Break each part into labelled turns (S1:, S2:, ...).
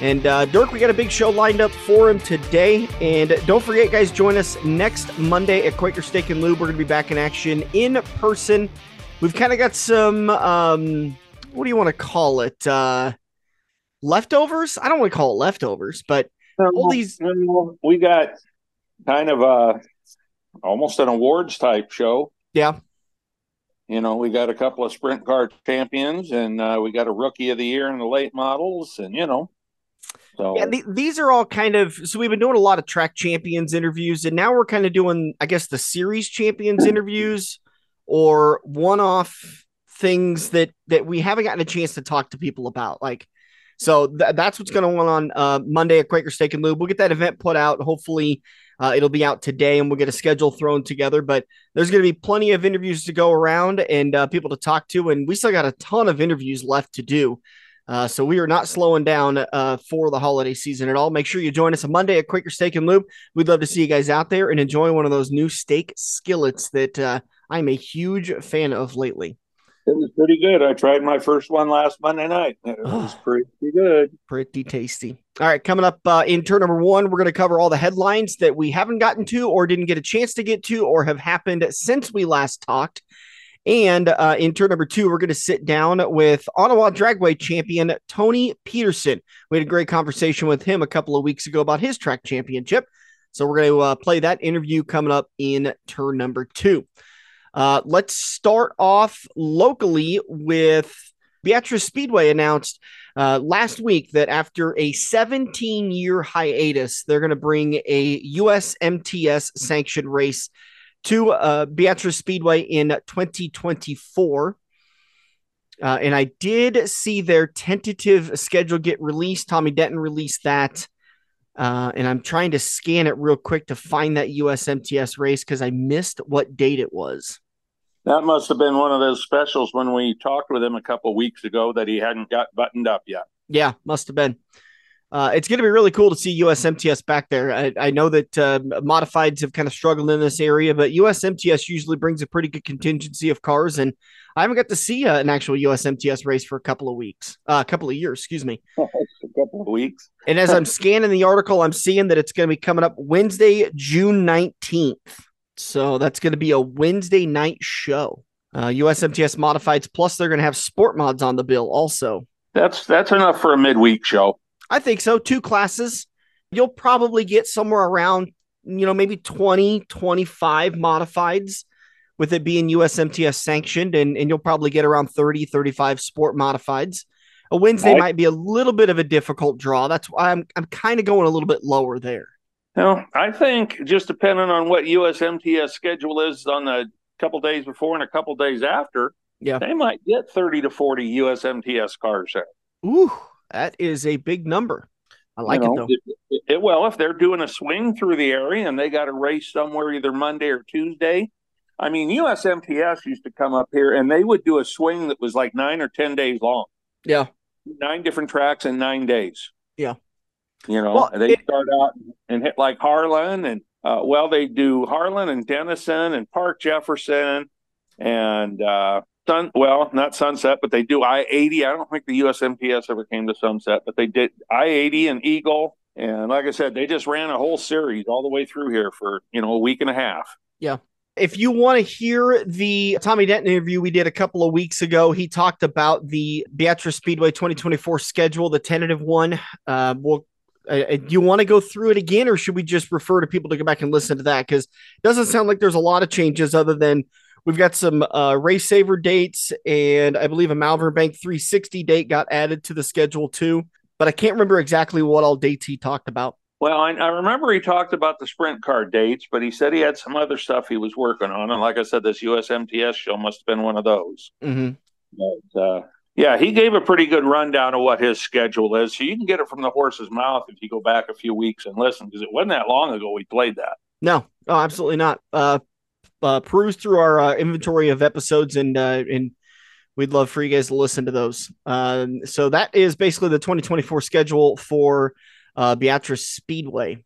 S1: And uh, Dirk, we got a big show lined up for him today. And don't forget, guys, join us next Monday at Quaker Steak and Lube. We're going to be back in action in person. We've kind of got some, um, what do you want to call it? Uh, leftovers. I don't want to call it leftovers, but all these.
S2: We got kind of a almost an awards type show.
S1: Yeah.
S2: You know, we got a couple of sprint car champions, and uh, we got a rookie of the year in the late models, and you know. So
S1: yeah, the, these are all kind of so we've been doing a lot of track champions interviews, and now we're kind of doing, I guess, the series champions interviews or one-off things that that we haven't gotten a chance to talk to people about, like so th- that's what's going on on uh, Monday at Quaker Steak and Lube. We'll get that event put out. Hopefully, uh, it'll be out today, and we'll get a schedule thrown together. But there's going to be plenty of interviews to go around and uh, people to talk to, and we still got a ton of interviews left to do. Uh, so we are not slowing down uh, for the holiday season at all. Make sure you join us on Monday at Quaker Steak and Lube. We'd love to see you guys out there and enjoy one of those new steak skillets that uh, I'm a huge fan of lately.
S2: It was pretty good. I tried my first one last Monday night. It was pretty good.
S1: Pretty tasty. All right, coming up uh, in turn number one, we're going to cover all the headlines that we haven't gotten to or didn't get a chance to get to or have happened since we last talked. And uh, in turn number two, we're going to sit down with Onawa Dragway champion Tony Peterson. We had a great conversation with him a couple of weeks ago about his track championship. So we're going to uh, play that interview coming up in turn number two. Uh, let's start off locally with Beatrice Speedway announced uh, last week that after a 17 year hiatus, they're going to bring a USMTS sanctioned race to uh, Beatrice Speedway in 2024. Uh, and I did see their tentative schedule get released. Tommy Denton released that. Uh, and I'm trying to scan it real quick to find that USMTS race because I missed what date it was.
S2: That must have been one of those specials when we talked with him a couple weeks ago that he hadn't got buttoned up yet.
S1: Yeah, must have been. Uh, it's going to be really cool to see USMTS back there. I, I know that uh, modifieds have kind of struggled in this area, but USMTS usually brings a pretty good contingency of cars, and I haven't got to see uh, an actual USMTS race for a couple of weeks, uh, a couple of years, excuse me.
S2: a couple of weeks.
S1: and as I'm scanning the article, I'm seeing that it's going to be coming up Wednesday, June 19th. So that's going to be a Wednesday night show. Uh, USMTS modifieds, plus they're going to have sport mods on the bill also.
S2: That's that's enough for a midweek show.
S1: I think so. Two classes. You'll probably get somewhere around, you know, maybe 20, 25 modifieds with it being USMTS sanctioned, and, and you'll probably get around 30, 35 sport modifieds. A Wednesday might be a little bit of a difficult draw. That's why I'm I'm kind of going a little bit lower there.
S2: No, I think just depending on what USMTS schedule is on the couple days before and a couple days after,
S1: Yeah.
S2: they might get 30 to 40 USMTS cars there.
S1: Ooh, that is a big number. I like
S2: You
S1: it though.
S2: it- it- well, if they're doing a swing through the area and they got a race somewhere either Monday or Tuesday, I mean, USMTS used to come up here and they would do a swing that was like nine or 10 days long,
S1: Yeah.
S2: nine different tracks in nine days.
S1: Yeah.
S2: You know,
S1: Well,
S2: they
S1: it-
S2: start out and hit like Harlan and, uh, well, they do Harlan and Denison and Park Jefferson and, uh, Sun, well, not Sunset, but they do I 80. I don't think the USMTS ever came to Sunset, but they did I 80 and Eagle. And like I said, they just ran a whole series all the way through here for, you know, a week and a half. Yeah.
S1: If you want to hear the Tommy Denton interview we did a couple of weeks ago, he talked about the Beatrice Speedway 2024 schedule, the tentative one. Uh, well, uh, do you want to go through it again, or should we just refer to people to go back and listen to that? Because it doesn't sound like there's a lot of changes other than we've got some uh, race saver dates, and I believe a Malvern Bank 360 date got added to the schedule too. But I can't remember exactly what all dates he talked about.
S2: Well, I, I remember he talked about the sprint car dates, but he said he had some other stuff he was working on. And like I said, this USMTS show must have been one of those.
S1: Mm-hmm.
S2: But, uh, Yeah, he gave a pretty good rundown of what his schedule is. So you can get it from the horse's mouth if you go back a few weeks and listen, because it wasn't that long ago we played that.
S1: No, oh, absolutely not. Uh, uh, peruse through our uh, inventory of episodes and uh, and we'd love for you guys to listen to those. Um, so that is basically the 2024 schedule for uh, Beatrice Speedway,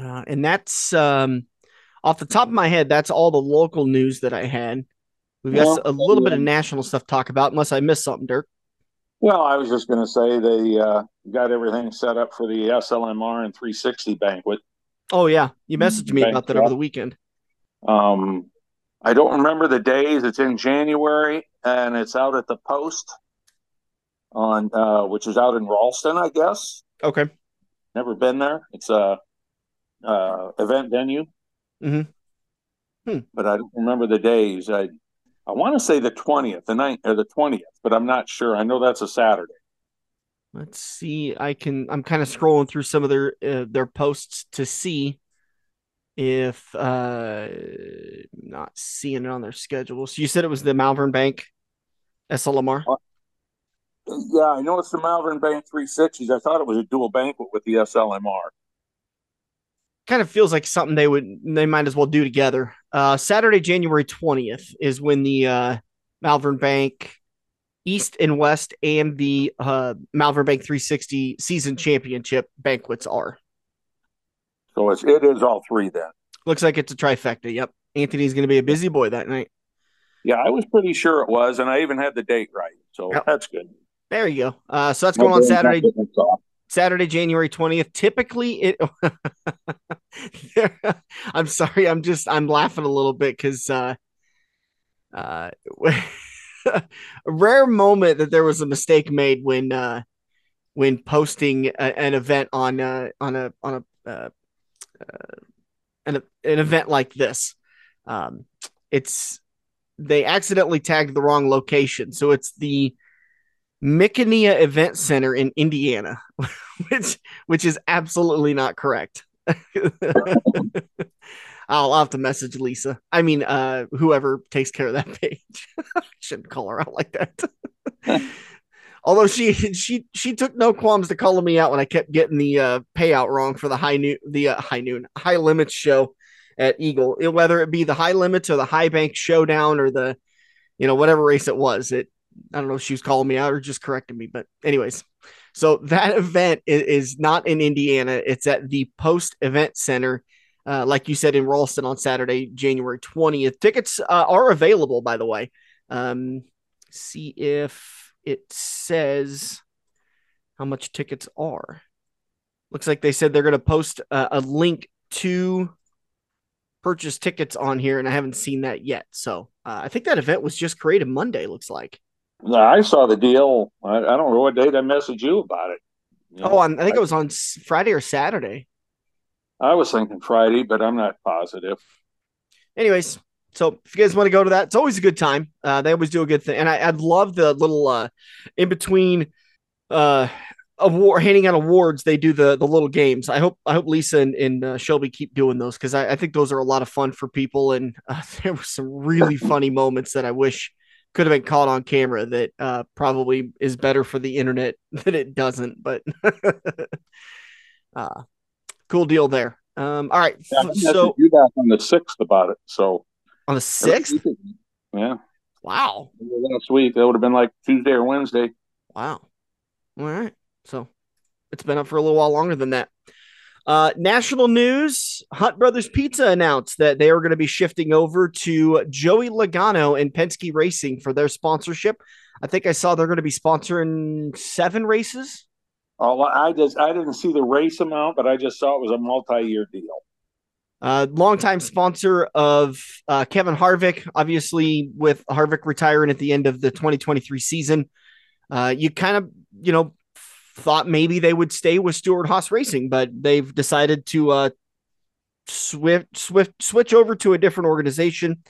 S1: uh, and that's um, off the top of my head. That's all the local news that I had. We've got
S2: Well,
S1: a little bit of national stuff to talk about, unless I missed something, Dirk.
S2: Well, I was just going to say they uh, got everything set up for the SLMR and 360 banquet.
S1: Oh yeah, you messaged me
S2: Thanks,
S1: about that over the weekend.
S2: Um, I don't remember the days. It's in January, and it's out at the Post on uh, which is out in Ralston, I guess.
S1: Okay.
S2: Never been there. It's a uh, event venue,
S1: Mhm. Hmm.
S2: but I don't remember the days. I I want to say the twentieth, the ninth or the twentieth, but I'm not sure. I know that's a Saturday.
S1: Let's see. I can. I'm kind of scrolling through some of their uh, their posts to see if uh not seeing it on their schedule. So you said it was the Malvern Bank SLMR.
S2: Yeah, I know it's the Malvern Bank 360s. I thought it was a dual banquet with the SLMR.
S1: Kind of feels like something they would they might as well do together. Uh Saturday, January 20th is when the uh Malvern Bank East and West and the uh Malvern Bank 360 season championship banquets are.
S2: So it's it is all three then.
S1: Looks like it's a trifecta. Yep. Anthony's going to be a busy boy that night.
S2: Yeah, I was pretty sure it was, and I even had the date right. So
S1: Yep.
S2: that's good.
S1: There you go. Uh, so that's going on Saturday, Saturday, January 20th. Typically it I'm sorry, I'm just I'm laughing a little bit because uh uh a rare moment that there was a mistake made when uh when posting a, an event on uh on a on a uh, uh an, an event like this. Um it's they accidentally tagged the wrong location. So it's the Micania Event Center in Indiana, which which is absolutely not correct. I'll, I'll have to message Lisa. I mean, uh, whoever takes care of that page. Shouldn't call her out like that. Although she she she took no qualms to calling me out when I kept getting the uh, payout wrong for the high noon the uh, high noon high limits show at Eagle, It- whether it be the high limits or the high bank showdown or the you know whatever race it was. It I don't know if she was calling me out or just correcting me, but anyways, so that event is, is not in Indiana. It's at the Post Event Center, uh, like you said in Ralston on Saturday, January twentieth. Tickets uh, are available, by the way. Um, see if it says how much tickets are. Looks like they said they're going to post uh, a link to purchase tickets on here, and I haven't seen that yet. So uh, I think that event was just created Monday. Looks like.
S2: No, I saw the deal. I, I don't know what date I messaged you about it. You know,
S1: Oh, on, I think it was on Friday or Saturday.
S2: I was thinking Friday, but I'm not positive.
S1: Anyways, so if you guys want to go to that, it's always a good time. Uh, they always do a good thing, and I, I'd love the little uh, in between uh, award handing out awards. They do the the little games. I hope I hope Lisa and, and uh, Shelby keep doing those because I, I think those are a lot of fun for people, and uh, there were some really funny moments that I wish could have been caught on camera that uh, probably is better for the internet than it doesn't. But uh, cool deal there. Um, all right,
S2: Yeah,
S1: so
S2: you back on the sixth about it. So
S1: on the sixth,
S2: yeah,
S1: wow.
S2: last week that would have been like Tuesday or Wednesday.
S1: Wow. All right. So it's been up for a little while longer than that. Uh, national news Hunt Brothers Pizza announced that they are going to be shifting over to Joey Logano and Penske Racing for their sponsorship. I think I saw they're going to be sponsoring seven races.
S2: Oh, I just I didn't see the race amount, but I just saw it was a multi-year deal.
S1: Uh, longtime sponsor of uh, Kevin Harvick, obviously with Harvick retiring at the end of the 2023 season. Uh, you kind of, you know, thought maybe they would stay with Stewart Haas Racing, but they've decided to uh, swift, swift, switch over to a different organization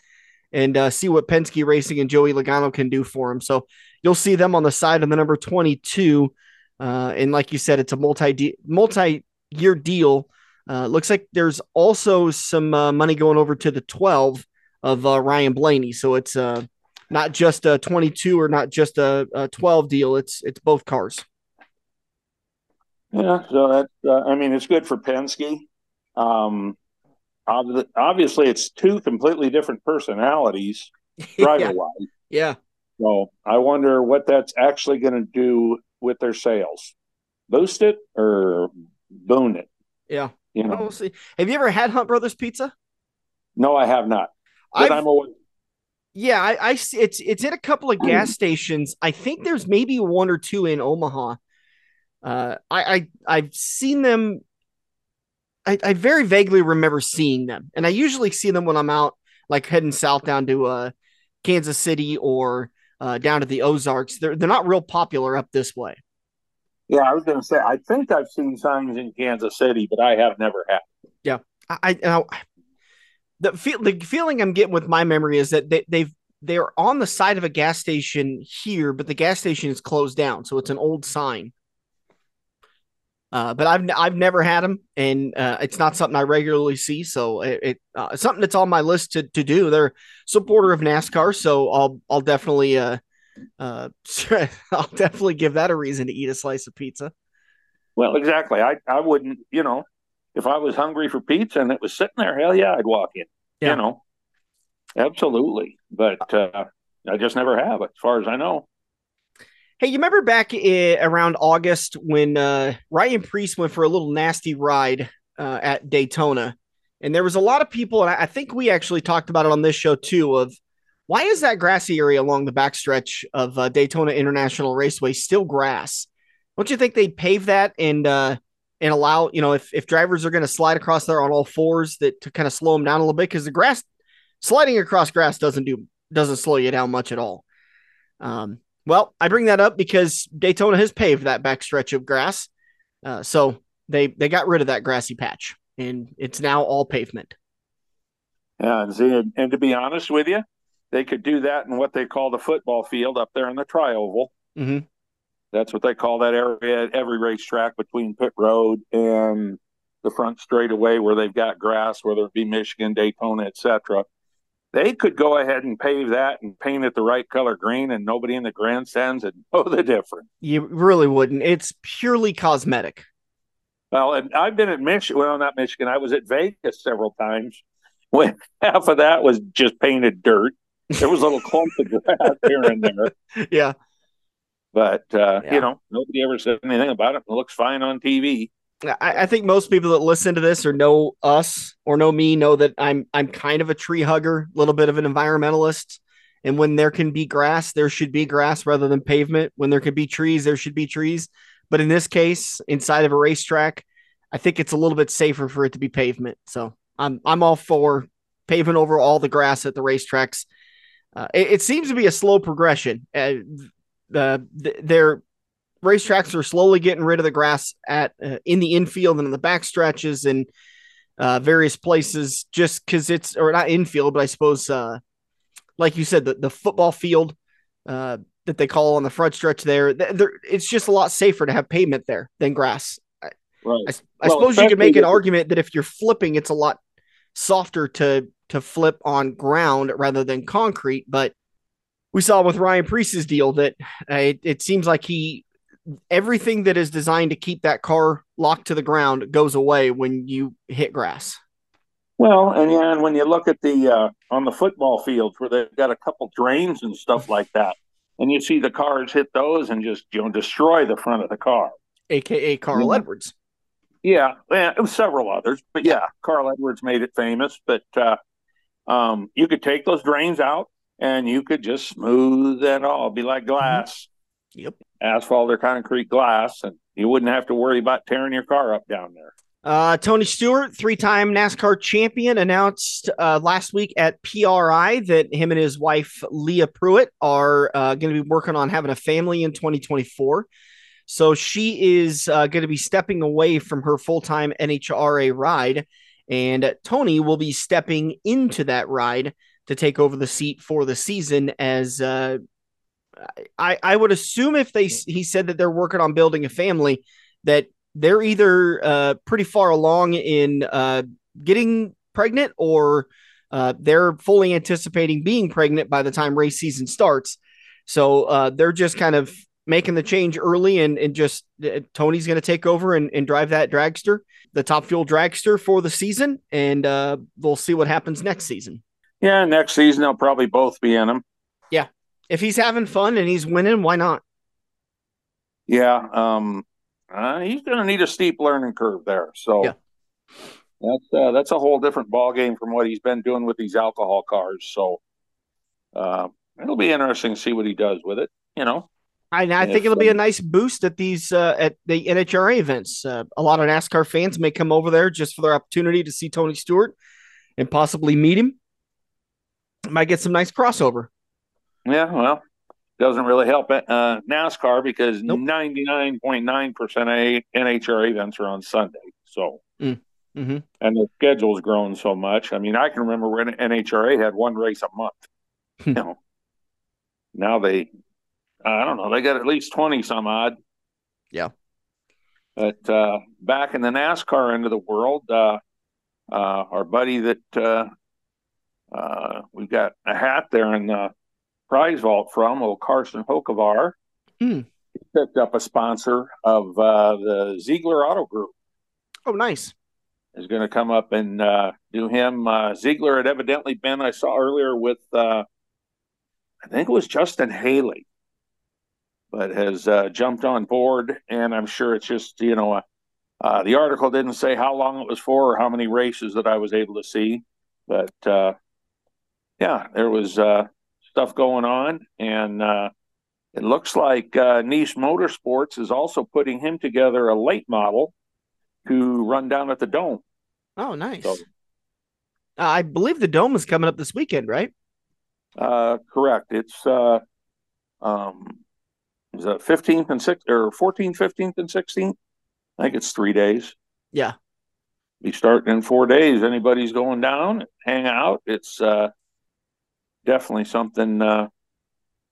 S1: and uh, see what Penske Racing and Joey Logano can do for them. So you'll see them on the side of the number 22. Uh, and like you said, it's a multi multi year deal. Uh, looks like there's also some uh, money going over to the 12 of uh, Ryan Blaney. So it's uh, not just a 22 or not just a, a 12 deal. It's it's both cars.
S2: Yeah, so that uh, I mean, it's good for Penske. Um, obviously, it's two completely different personalities, driver wise.
S1: yeah.
S2: So I wonder what that's actually going to do with their sales. Boost it or boon it?
S1: Yeah.
S2: You know,
S1: we'll see. Have you ever had Hunt Brothers Pizza?
S2: No, I have not. But I'm aware.
S1: Yeah, I, I see it's it's in a couple of gas stations. I think there's maybe one or two in Omaha. Uh, I, I I've seen them. I, I very vaguely remember seeing them, and I usually see them when I'm out, like heading south down to uh, Kansas City or uh, down to the Ozarks. They're they're not real popular up this way.
S2: Yeah, I was going to say I think I've seen signs in Kansas City, but I have never had.
S1: Yeah, I, I the feel the feeling I'm getting with my memory is that they, they've they're on the side of a gas station here, but the gas station is closed down, so it's an old sign. Uh, but I've I've never had them, and uh, it's not something I regularly see. So it, it uh, something that's on my list to, to do. They're supporter of NASCAR, so I'll I'll definitely uh, I'll definitely give that a reason to eat a slice of pizza.
S2: Well, exactly. I I wouldn't, you know, if I was hungry for pizza and it was sitting there, hell yeah, I'd walk in. Yeah. You know, absolutely. But uh, I just never have, as far as I know.
S1: Hey, you remember back in, around August when uh, Ryan Preece went for a little nasty ride uh, at Daytona, and there was a lot of people, and I think we actually talked about it on this show too. Of why is that grassy area along the backstretch of uh, Daytona International Raceway still grass? Don't you think they'd pave that and uh, and allow you know if if drivers are going to slide across there on all fours that to kind of slow them down a little bit because the grass sliding across grass doesn't do doesn't slow you down much at all. Um, well, I bring that up because Daytona has paved that back stretch of grass, uh, so they they got rid of that grassy patch, and it's now all pavement.
S2: Yeah, and, see, and to be honest with you, they could do that in what they call the football field up there in the trioval.
S1: Mm-hmm.
S2: That's what they call that area at every racetrack between pit road and the front straightaway where they've got grass, whether it be Michigan, Daytona, etc they could go ahead and pave that and paint it the right color green, and nobody in the grandstands would know the difference.
S1: You really wouldn't. It's purely cosmetic.
S2: Well, and I've been at Michigan. Well, not Michigan. I was at Vegas several times when half of that was just painted dirt. There was a little clumps of grass here and there.
S1: Yeah.
S2: But, uh, yeah. you know, nobody ever said anything about it. It looks fine on TV.
S1: I, I, think most people that listen to this or know us or know me know that I'm I'm kind of a tree hugger, a little bit of an environmentalist. And when there can be grass, there should be grass rather than pavement. When there can be trees, there should be trees. But in this case, inside of a racetrack, I think it's a little bit safer for it to be pavement. So I'm I'm all for paving over all the grass at the racetracks. Uh, it, it, seems to be a slow progression. Uh, the, the, they're racetracks are slowly getting rid of the grass at uh, in the infield and in the back stretches and uh, various places just because it's or not infield, but I suppose uh, like you said, the, the football field uh, that they call on the front stretch there, it's just a lot safer to have pavement there than grass.
S2: Right.
S1: I, I well, suppose you could make an argument that if you're flipping, it's a lot softer to to flip on ground rather than concrete, but we saw with Ryan Preece's deal that uh, it, it, seems like he everything that is designed to keep that car locked to the ground goes away when you hit grass.
S2: Well, and yeah, and when you look at the uh, on the football fields where they've got a couple drains and stuff like that, and you see the cars hit those and just you know destroy the front of the car,
S1: aka Carl mm-hmm. Edwards.
S2: Yeah, yeah, it was several others, but yeah, Carl Edwards made it famous. But uh, um, you could take those drains out and you could just smooth that all, be like glass.
S1: Yep.
S2: Asphalt or concrete glass, and you wouldn't have to worry about tearing your car up down there.
S1: Uh, Tony Stewart, three-time NASCAR champion, announced uh, last week at PRI that him and his wife Leah Pruett are uh, going to be working on having a family in 2024. So she is uh, going to be stepping away from her full-time NHRA ride, and Tony will be stepping into that ride to take over the seat for the season as uh, I, I would assume if they he said that they're working on building a family that they're either uh, pretty far along in uh, getting pregnant or uh, they're fully anticipating being pregnant by the time race season starts. So uh, they're just kind of making the change early and, and just uh, Tony's going to take over and, and, drive that dragster, the top fuel dragster for the season. And uh, we'll see what happens next season.
S2: Yeah, next season they'll probably both be in them.
S1: Yeah. If he's having fun and he's winning, why not?
S2: Yeah. Um, uh, he's going to need a steep learning curve there. So yeah. that's uh, that's a whole different ball game from what he's been doing with these alcohol cars. So uh, it'll be interesting to see what he does with it. You know,
S1: I, I think it'll be a nice boost at these uh, at the NHRA events. Uh, a lot of NASCAR fans may come over there just for their opportunity to see Tony Stewart and possibly meet him. Might get some nice crossover.
S2: Yeah, well, doesn't really help uh, NASCAR because ninety nine point nine percent of NHRA events are on Sunday. So,
S1: mm. mm-hmm.
S2: and the schedule's grown so much. I mean, I can remember when NHRA had one race a month. Hmm. you know, now they I don't know. They got at least 20 some odd.
S1: Yeah.
S2: But uh, back in the NASCAR end of the world, uh, uh, our buddy that uh, uh, we've got a hat there in the prize vault from, old Carson Hocevar,
S1: mm.
S2: picked up a sponsor of uh, the Ziegler Auto Group.
S1: Oh, nice.
S2: Is going to come up and do him. Ziegler had evidently been, I saw earlier with, I think it was Justin Haley but has uh, jumped on board. And I'm sure it's just, you know, uh, uh, the article didn't say how long it was for or how many races that I was able to see. But uh, yeah, there was uh, stuff going on. And uh, it looks like Niece Motorsports is also putting him together a late model to run down at the Dome.
S1: Oh, nice. So, I believe the Dome is coming up this weekend, right?
S2: Uh, correct. It's uh, um, is that 15th and 6th or 14th, 15th, and 16th? I think it's three days.
S1: Yeah.
S2: Be starting in four days. Anybody's going down, hang out. It's uh, definitely something uh,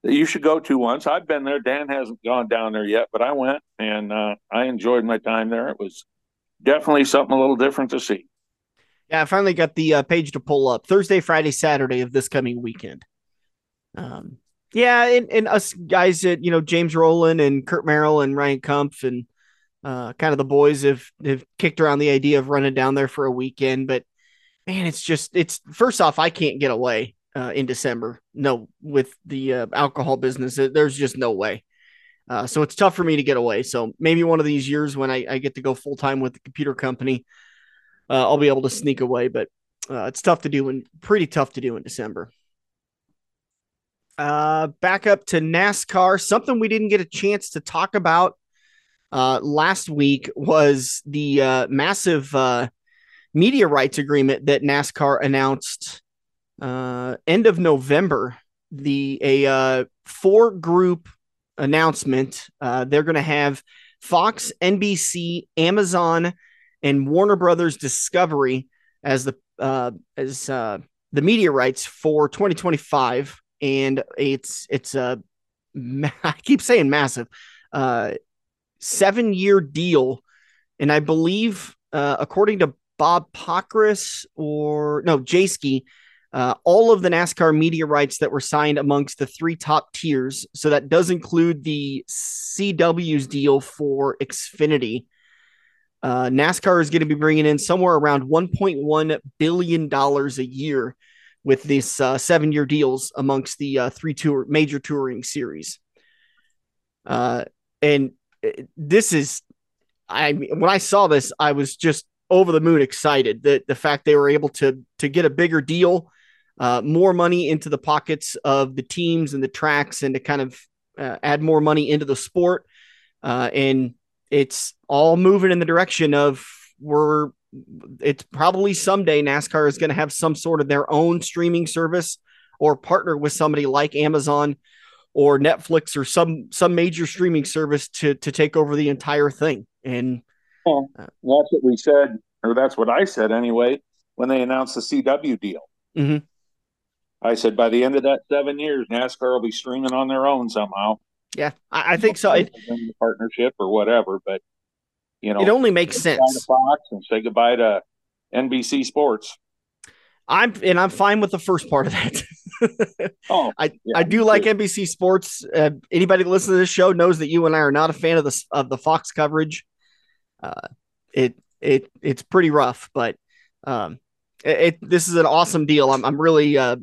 S2: that you should go to once. I've been there. Dan hasn't gone down there yet, but I went and uh, I enjoyed my time there. It was definitely something a little different to see.
S1: Yeah, I finally got the uh, page to pull up Thursday, Friday, Saturday of this coming weekend. Um, yeah, and, and us guys that you know James Rowland and Kurt Merrill and Ryan Kumpf and uh, kind of the boys have have kicked around the idea of running down there for a weekend, but man, it's just it's first off, I can't get away uh, in December. No, with the uh, alcohol business, there's just no way. Uh, so it's tough for me to get away. So maybe one of these years when I, I get to go full time with the computer company, uh, I'll be able to sneak away. But uh, it's tough to do and pretty tough to do in December. Uh, back up to NASCAR. Something we didn't get a chance to talk about uh, last week was the uh, massive uh, media rights agreement that NASCAR announced uh, end of November. The a uh, four group announcement. They're going to have Fox, NBC, Amazon, and Warner Brothers Discovery as the as the media rights for 2025 and it's it's a I keep saying massive, uh, seven year deal, and I believe uh, according to Bob Pockrass or no Jasky, uh, all of the NASCAR media rights that were signed amongst the three top tiers. So that does include the CW's deal for Xfinity. Uh, NASCAR is going to be bringing in somewhere around 1.1 billion dollars a year with these uh, seven year deals amongst the uh, three tour major touring series. Uh, and uh, this is, I when I saw this, I was just over the moon excited that the fact they were able to to get a bigger deal, uh, more money into the pockets of the teams and the tracks, and to kind of uh, add more money into the sport. And it's all moving in the direction of we're it's probably someday NASCAR is going to have some sort of their own streaming service or partner with somebody like Amazon or Netflix or some some major streaming service to to take over the entire thing. And
S2: well, that's what we said, or that's what I said anyway, when they announced the CW deal.
S1: Mm-hmm.
S2: I said by the end of that seven years, NASCAR will be streaming on their own somehow.
S1: Yeah, I, I think so. It,
S2: partnership or whatever, but you know,
S1: it only makes sense.
S2: Fox and say goodbye to NBC Sports.
S1: I'm and I'm fine with the first part of that. oh, I yeah, I do like too. NBC Sports. Uh, anybody that listens to this show knows that you and I are not a fan of the of the Fox coverage. Uh, it it it's pretty rough, but um, it, it, this is an awesome deal. I'm I'm really uh,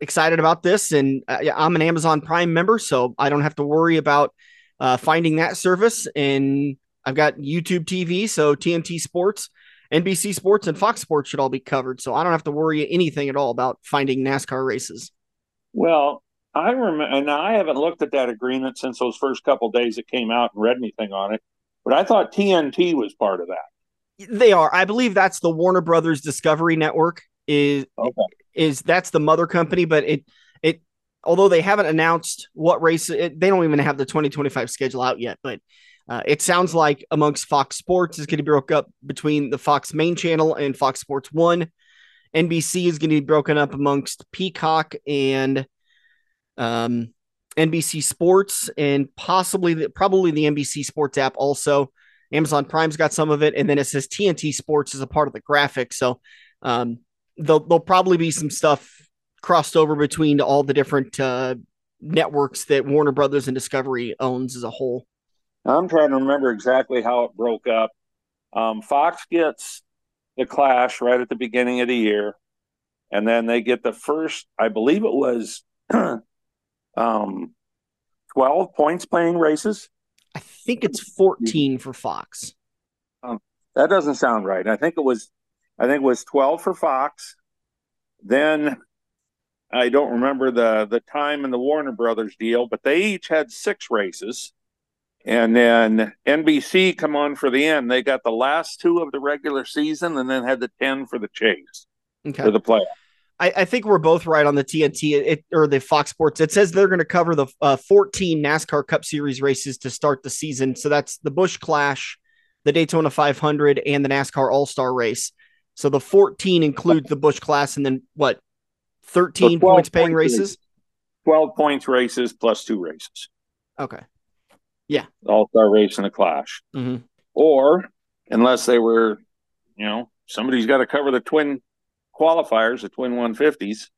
S1: excited about this, and uh, I'm an Amazon Prime member, so I don't have to worry about uh, finding that service. And I've got YouTube TV, so TNT Sports NBC Sports and Fox Sports should all be covered. So I don't have to worry anything at all about finding NASCAR races.
S2: Well, I remember, and I haven't looked at that agreement since those first couple days it came out and read anything on it. But I thought TNT was part of that.
S1: They are. I believe that's the Warner Brothers Discovery Network. Is okay. is that's the mother company, but it it although they haven't announced what race it, they don't even have the 2025 schedule out yet, but uh, it sounds like amongst Fox Sports is going to be broke up between the Fox main channel and Fox Sports One. NBC is going to be broken up amongst Peacock and um, NBC Sports, and possibly the, probably the NBC Sports app also. Amazon Prime's got some of it, and then it says TNT Sports is a part of the graphic. So um, there'll, there'll probably be some stuff crossed over between all the different uh, networks that Warner Brothers and Discovery owns as a whole.
S2: I'm trying to remember exactly how it broke up. Um, Fox gets the Clash right at the beginning of the year, and then they get the first, I believe it was, um, twelve points playing races.
S1: I think it's fourteen for Fox.
S2: Um, that doesn't sound right. I think it was, I think it was twelve for Fox. Then I don't remember the the time in the Warner Brothers deal, but they each had six races. And then NBC come on for the end. They got the last two of the regular season and then had the 10 for the chase okay. for the playoff.
S1: I, I, think we're both right on the TNT it, or the Fox Sports. It says they're going to cover the uh, 14 NASCAR Cup Series races to start the season. So that's the Busch Clash, the Daytona 500, and the NASCAR All Star race. So the 14 includes the Busch Class and then what? 13 so points paying races?
S2: 12 points races plus two races.
S1: Okay. Yeah.
S2: All star race in a clash.
S1: Mm-hmm.
S2: Or unless they were, you know, somebody's got to cover the twin qualifiers, the twin 150s,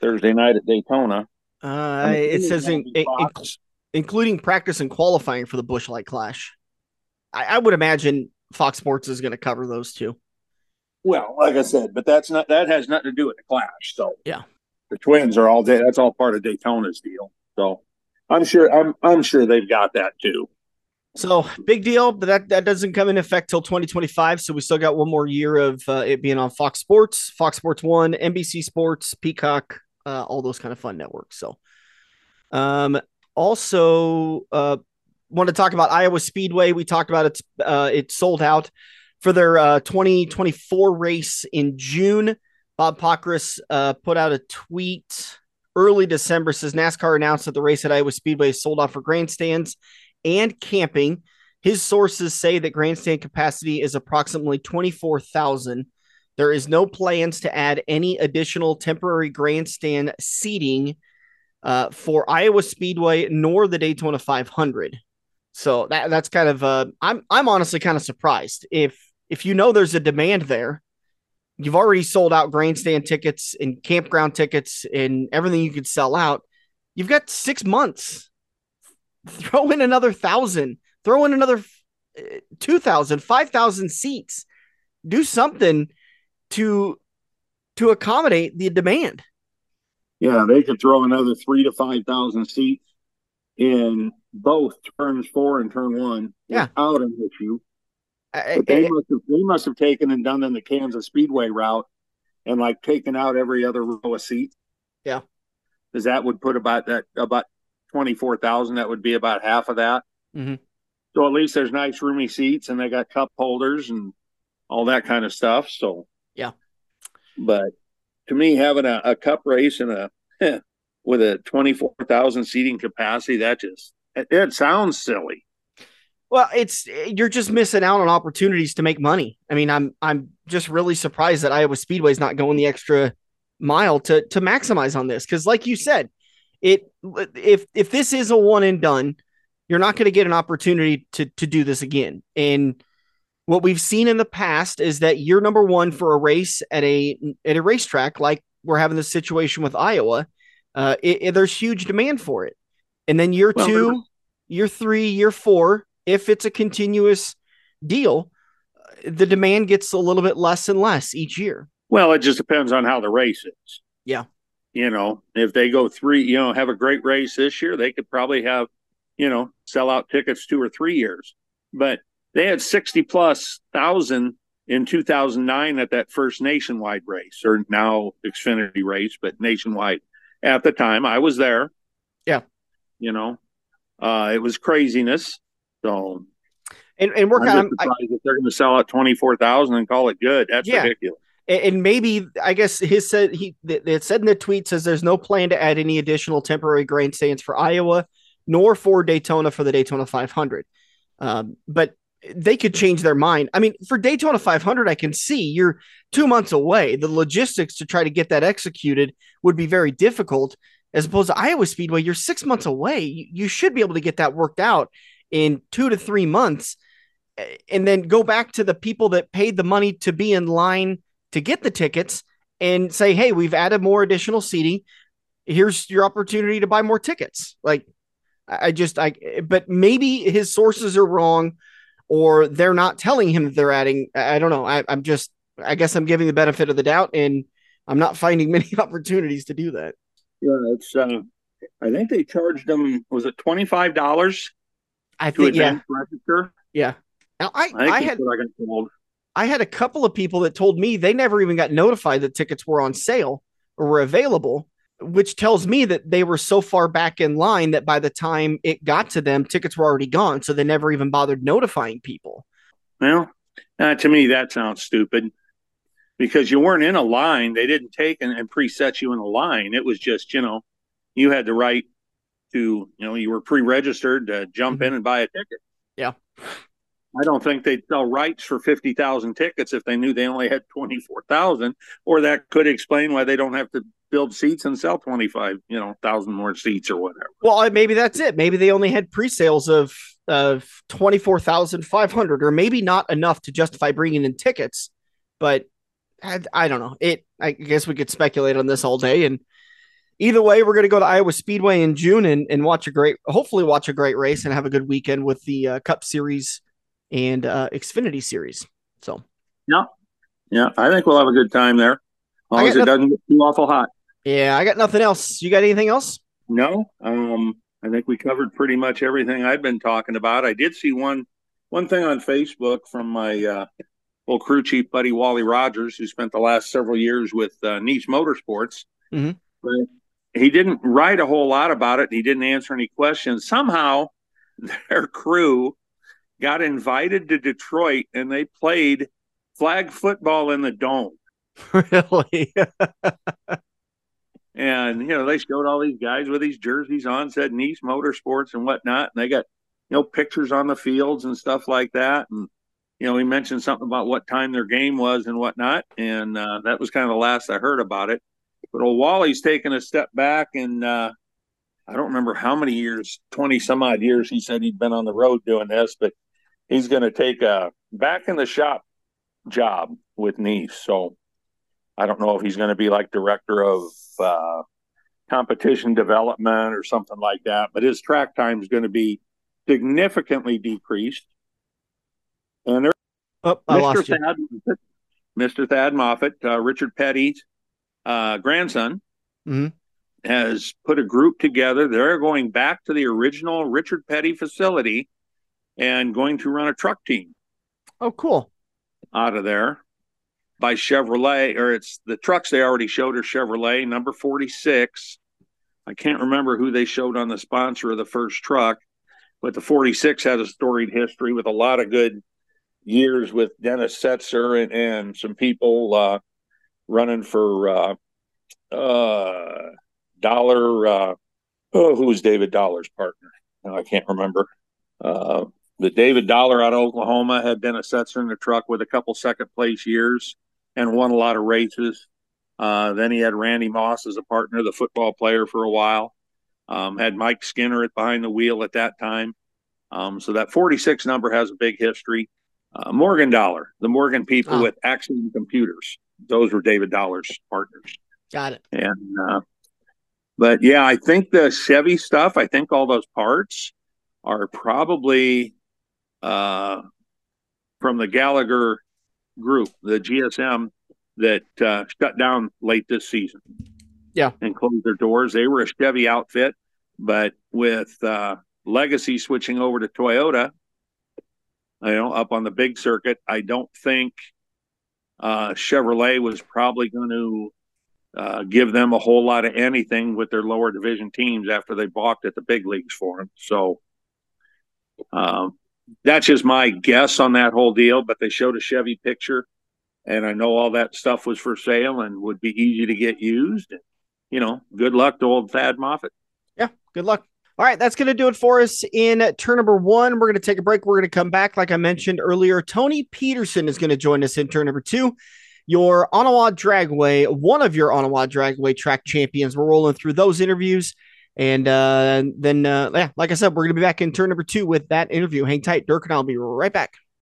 S2: Thursday night at Daytona.
S1: Uh, it says in, in, including practice and qualifying for the Busch Light Clash. I, I would imagine Fox Sports is going to cover those two.
S2: Well, like I said, but that's not that has nothing to do with the Clash. So
S1: yeah,
S2: the Twins are all day. That's all part of Daytona's deal. So I'm sure I'm I'm sure they've got that too.
S1: So big deal, but that that doesn't come in effect till 2025. So we still got one more year of uh, it being on Fox Sports, Fox Sports One, NBC Sports, Peacock, uh, all those kind of fun networks. So, um, also uh, want to talk about Iowa Speedway. We talked about it. Uh, it sold out for their uh, 2024 race in June. Bob Pockrass uh, put out a tweet early December says NASCAR announced that the race at Iowa Speedway is sold out for grandstands and camping. His sources say that grandstand capacity is approximately 24,000. There is no plans to add any additional temporary grandstand seating uh, for Iowa Speedway nor the Daytona 500. So that that's kind of uh, I'm I'm honestly kind of surprised if if you know there's a demand there you've already sold out grandstand tickets and campground tickets and everything you could sell out. You've got six months. Throw in another thousand, throw in another uh, 2,000, 5,000 seats. Do something to to accommodate the demand.
S2: Yeah, they could throw another three to 5,000 seats in both turns four and turn one
S1: yeah.
S2: without an issue. But they must have they must have taken and done in the Kansas Speedway route and like taken out every other row of seats.
S1: Yeah.
S2: Because that would put about that about twenty four thousand. That would be about half of that.
S1: Mm-hmm.
S2: So at least there's nice roomy seats and they got cup holders and all that kind of stuff. So
S1: yeah.
S2: But to me, having a, a cup race and a with a twenty four thousand seating capacity, that just it, it sounds silly.
S1: Well, it's you're just missing out on opportunities to make money. I mean, I'm I'm just really surprised that Iowa Speedway is not going the extra mile to to maximize on this because, like you said, it if if this is a one and done, you're not going to get an opportunity to to do this again. And what we've seen in the past is that year number one for a race at a at a racetrack, like we're having this situation with Iowa, uh, it, it, there's huge demand for it. And then year well, two, year three, year four, if it's a continuous deal, the demand gets a little bit less and less each year.
S2: Well, it just depends on how the race is.
S1: Yeah.
S2: You know, if they go three, you know, have a great race this year, they could probably have, you know, sell out tickets two or three years. But they had 60 plus thousand in 2009 at that first nationwide race, or now Xfinity race, but nationwide. At the time, I was there.
S1: Yeah.
S2: You know, uh, it was craziness. So,
S1: and, and we're kind of
S2: surprised I, if they're going to sell out 24,000 and call it good. That's yeah. ridiculous
S1: and maybe I guess his said he it said in the tweet says there's no plan to add any additional temporary grandstands for Iowa nor for Daytona for the Daytona 500. Um, but they could change their mind. I mean, for Daytona 500, I can see you're two months away. The logistics to try to get that executed would be very difficult. As opposed to Iowa Speedway, you're six months away. You, you should be able to get that worked out in two to three months, and then go back to the people that paid the money to be in line to get the tickets and say, "Hey, we've added more additional seating. Here's your opportunity to buy more tickets." Like, I just, I, but maybe his sources are wrong or they're not telling him that they're adding. I don't know. I, I'm just, I guess I'm giving the benefit of the doubt, and I'm not finding many opportunities to do that.
S2: Yeah, it's. Uh, I think they charged them. Was it twenty five dollars?
S1: I think yeah. Register? Yeah. Now I, I, I had I, I had a couple of people that told me they never even got notified that tickets were on sale or were available which tells me that they were so far back in line that by the time it got to them, tickets were already gone. So they never even bothered notifying people.
S2: Well, uh, to me, that sounds stupid because you weren't in a line. They didn't take and, and preset you in a line. It was just, you know, you had the right to, you know, you were pre registered to jump mm-hmm. in and buy a ticket.
S1: Yeah.
S2: I don't think they'd sell rights for 50,000 tickets if they knew they only had 24,000, or that could explain why they don't have to build seats and sell 25, you know, thousand more seats or whatever.
S1: Well, maybe that's it. Maybe they only had pre-sales of of 24,500 or maybe not enough to justify bringing in tickets, but I, I don't know. It I guess we could speculate on this all day and either way, we're going to go to Iowa Speedway in June and, and watch a great, hopefully watch a great race and have a good weekend with the uh, Cup Series and uh, Xfinity Series. So,
S2: yeah, yeah, I think we'll have a good time there, as long as it doesn't get too awful hot.
S1: Yeah, I got nothing else. You got anything else?
S2: No. Um, I think we covered pretty much everything I've been talking about. I did see one one thing on Facebook from my uh, old crew chief buddy Wally Rogers, who spent the last several years with uh, Niece Motorsports. Mm-hmm. But he didn't write a whole lot about it. He didn't answer any questions. Somehow, their crew got invited to Detroit and they played flag football in the dome.
S1: Really?
S2: and you know they showed all these guys with these jerseys on, said Niece Motorsports and whatnot, and they got you know pictures on the fields and stuff like that. And you know he mentioned something about what time their game was and whatnot, and uh, that was kind of the last I heard about it. But old Wally's taken a step back, and uh, I don't remember how many years, twenty some odd years, he said he'd been on the road doing this, but he's going to take a back in the shop job with Niece. So I don't know if he's going to be like director of uh, competition development or something like that, but his track time is going to be significantly decreased. And there,
S1: oh, Mr. Thad,
S2: Mr. Thad Moffitt, uh, Richard Petty's uh, grandson, mm-hmm. has put a group together. They're going back to the original Richard Petty facility and going to run a truck team.
S1: Oh, cool.
S2: Out of there by Chevrolet, or it's the trucks they already showed are Chevrolet, number 46. I can't remember who they showed on the sponsor of the first truck, but the 46 has a storied history with a lot of good years with Dennis Setzer and, and some people uh, running for uh, uh, Dollar. Uh, oh, who was David Dollar's partner? No, I can't remember. Uh, the David Dollar out of Oklahoma had been a Setzer in the truck with a couple second place years and won a lot of races. Uh, then he had Randy Moss as a partner, the football player for a while. Um, had Mike Skinner at behind the wheel at that time. Um, so that 46 number has a big history. uh, Morgan Dollar, the Morgan people
S1: Ah.
S2: with Axiom Computers. Those were David Dollar's partners.
S1: Got it.
S2: And uh, but yeah, I think the Chevy stuff, I think all those parts are probably uh, from the Gallagher group, the GSM that uh, shut down late this season.
S1: Yeah.
S2: And closed their doors. They were a Chevy outfit, but with uh, Legacy switching over to Toyota, you know, up on the big circuit, I don't think uh, Chevrolet was probably going to uh, give them a whole lot of anything with their lower division teams after they balked at the big leagues for them. So um, that's just my guess on that whole deal. But they showed a Chevy picture, and I know all that stuff was for sale and would be easy to get used. You know, good luck to old Thad Moffitt.
S1: Yeah, good luck. All right, that's going to do it for us in turn number one. We're going to take a break. We're going to come back. Like I mentioned earlier, Tony Peterson is going to join us in turn number two. Your Onawa Dragway, one of your Onawa Dragway track champions. We're rolling through those interviews. And uh, then, uh, yeah, like I said, we're going to be back in turn number two with that interview. Hang tight. Dirk and I'll be right back.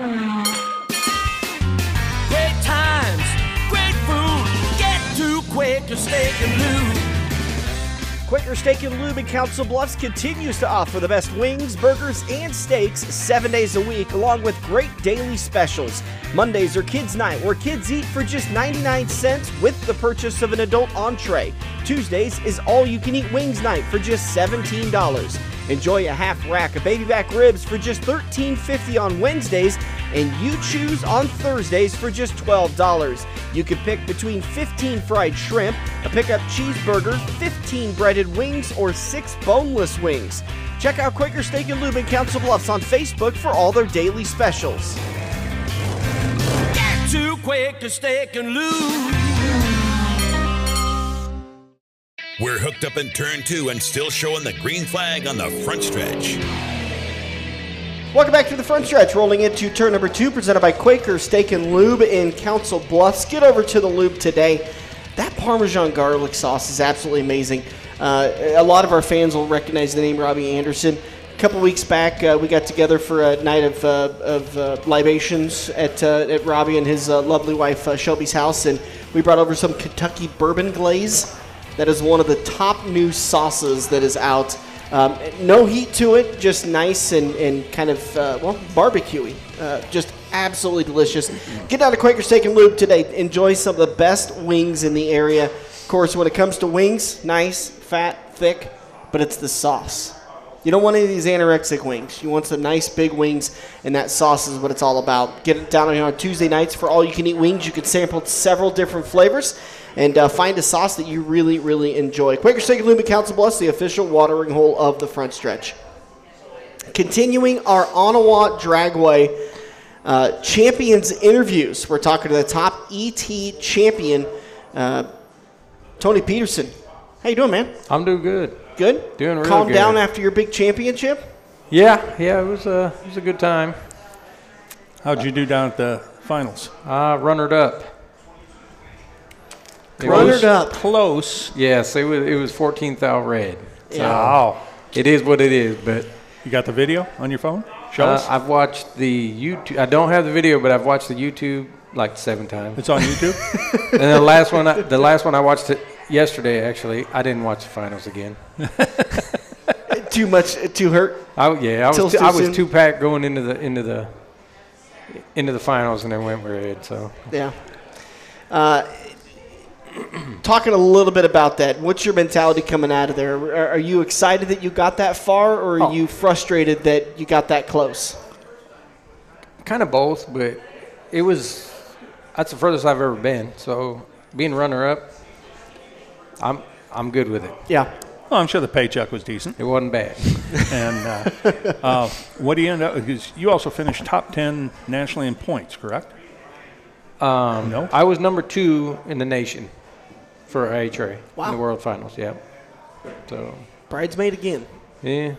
S3: Great times, great food. Get to Quaker Steak and Lube.
S1: Quaker Steak and Lube in Council Bluffs continues to offer the best wings, burgers, and steaks seven days a week, along with great daily specials. Mondays are Kids Night, where kids eat for just 99 cents with the purchase of an adult entree. Tuesdays is All You Can Eat Wings Night for just $17. Enjoy a half rack of baby back ribs for just $13.50 on Wednesdays, and you choose on Thursdays for just $12. You can pick between 15 fried shrimp, a pickup cheeseburger, 15 breaded wings, or 6 boneless wings. Check out Quaker Steak and Lube in Council Bluffs on Facebook for all their daily specials.
S3: Get to Quaker Steak and Lube.
S4: We're hooked up in turn two and still showing the green flag on the front stretch.
S1: Welcome back to the front stretch. Rolling into turn number two, presented by Quaker Steak and Lube in Council Bluffs. Get over to the Lube today. That Parmesan garlic sauce is absolutely amazing. Uh, a lot of our fans will recognize the name Robbie Anderson. A couple weeks back, uh, we got together for a night of, uh, of uh, libations at, uh, at Robbie and his uh, lovely wife Shelby's house, and we brought over some Kentucky bourbon glaze. That is one of the top new sauces that is out. Um, no heat to it, just nice and, and kind of, uh, well, barbecuey. Uh, just absolutely delicious. Get down to Quaker Steak and Lube today. Enjoy some of the best wings in the area. Of course, when it comes to wings, nice, fat, thick, but it's the sauce. You don't want any of these anorexic wings. You want some nice big wings, and that sauce is what it's all about. Get it down here on Tuesday nights for all you can eat wings. You can sample several different flavors and uh, find a sauce that you really, really enjoy. Quaker Steak and Lube Council Bluffs, the official watering hole of the front stretch. Continuing our Onawa Dragway uh, champions interviews, we're talking to the top ET champion, uh, Tony Peterson. How you doing, man?
S5: I'm doing good.
S1: Good.
S5: Doing real
S1: Calm
S5: good.
S1: down after your big championship.
S5: Yeah, yeah, it was a it was a good time.
S6: How'd you do down at the finals?
S5: Uh, runnered up. It
S1: Runnered
S5: was
S1: up.
S5: Close. Yes, it was it was 14th out red. So
S6: Wow.
S5: it is what it is. But
S6: You got the video on your phone? Show
S5: uh,
S6: us.
S5: I've watched the YouTube. I don't have the video, but I've watched the YouTube like seven times.
S6: It's on YouTube.
S5: and the last one, I, the last one I watched it yesterday. Actually, I didn't watch the finals again.
S1: Too much. Too hurt.
S5: I, yeah, I was too,
S1: too
S5: I was
S1: soon?
S5: two packed going into the into the into the finals, and then went red. So
S1: Yeah. Uh, talking a little bit about that, what's your mentality coming out of there? Are, are you excited that you got that far, or are
S5: Oh.
S1: you frustrated that you got that close?
S5: kind of both, but it was that's the furthest I've ever been. So being runner up, I'm I'm good with it.
S1: Yeah.
S6: Well, I'm sure the paycheck was decent.
S5: It wasn't bad.
S6: And uh, uh, what do you end up? Because you also finished top ten nationally in points, correct?
S5: Um,
S6: No?
S5: I was number two in the nation for IHRA
S1: Wow.
S5: in the World Finals. Yeah. So
S1: Bridesmaid again.
S5: yeah.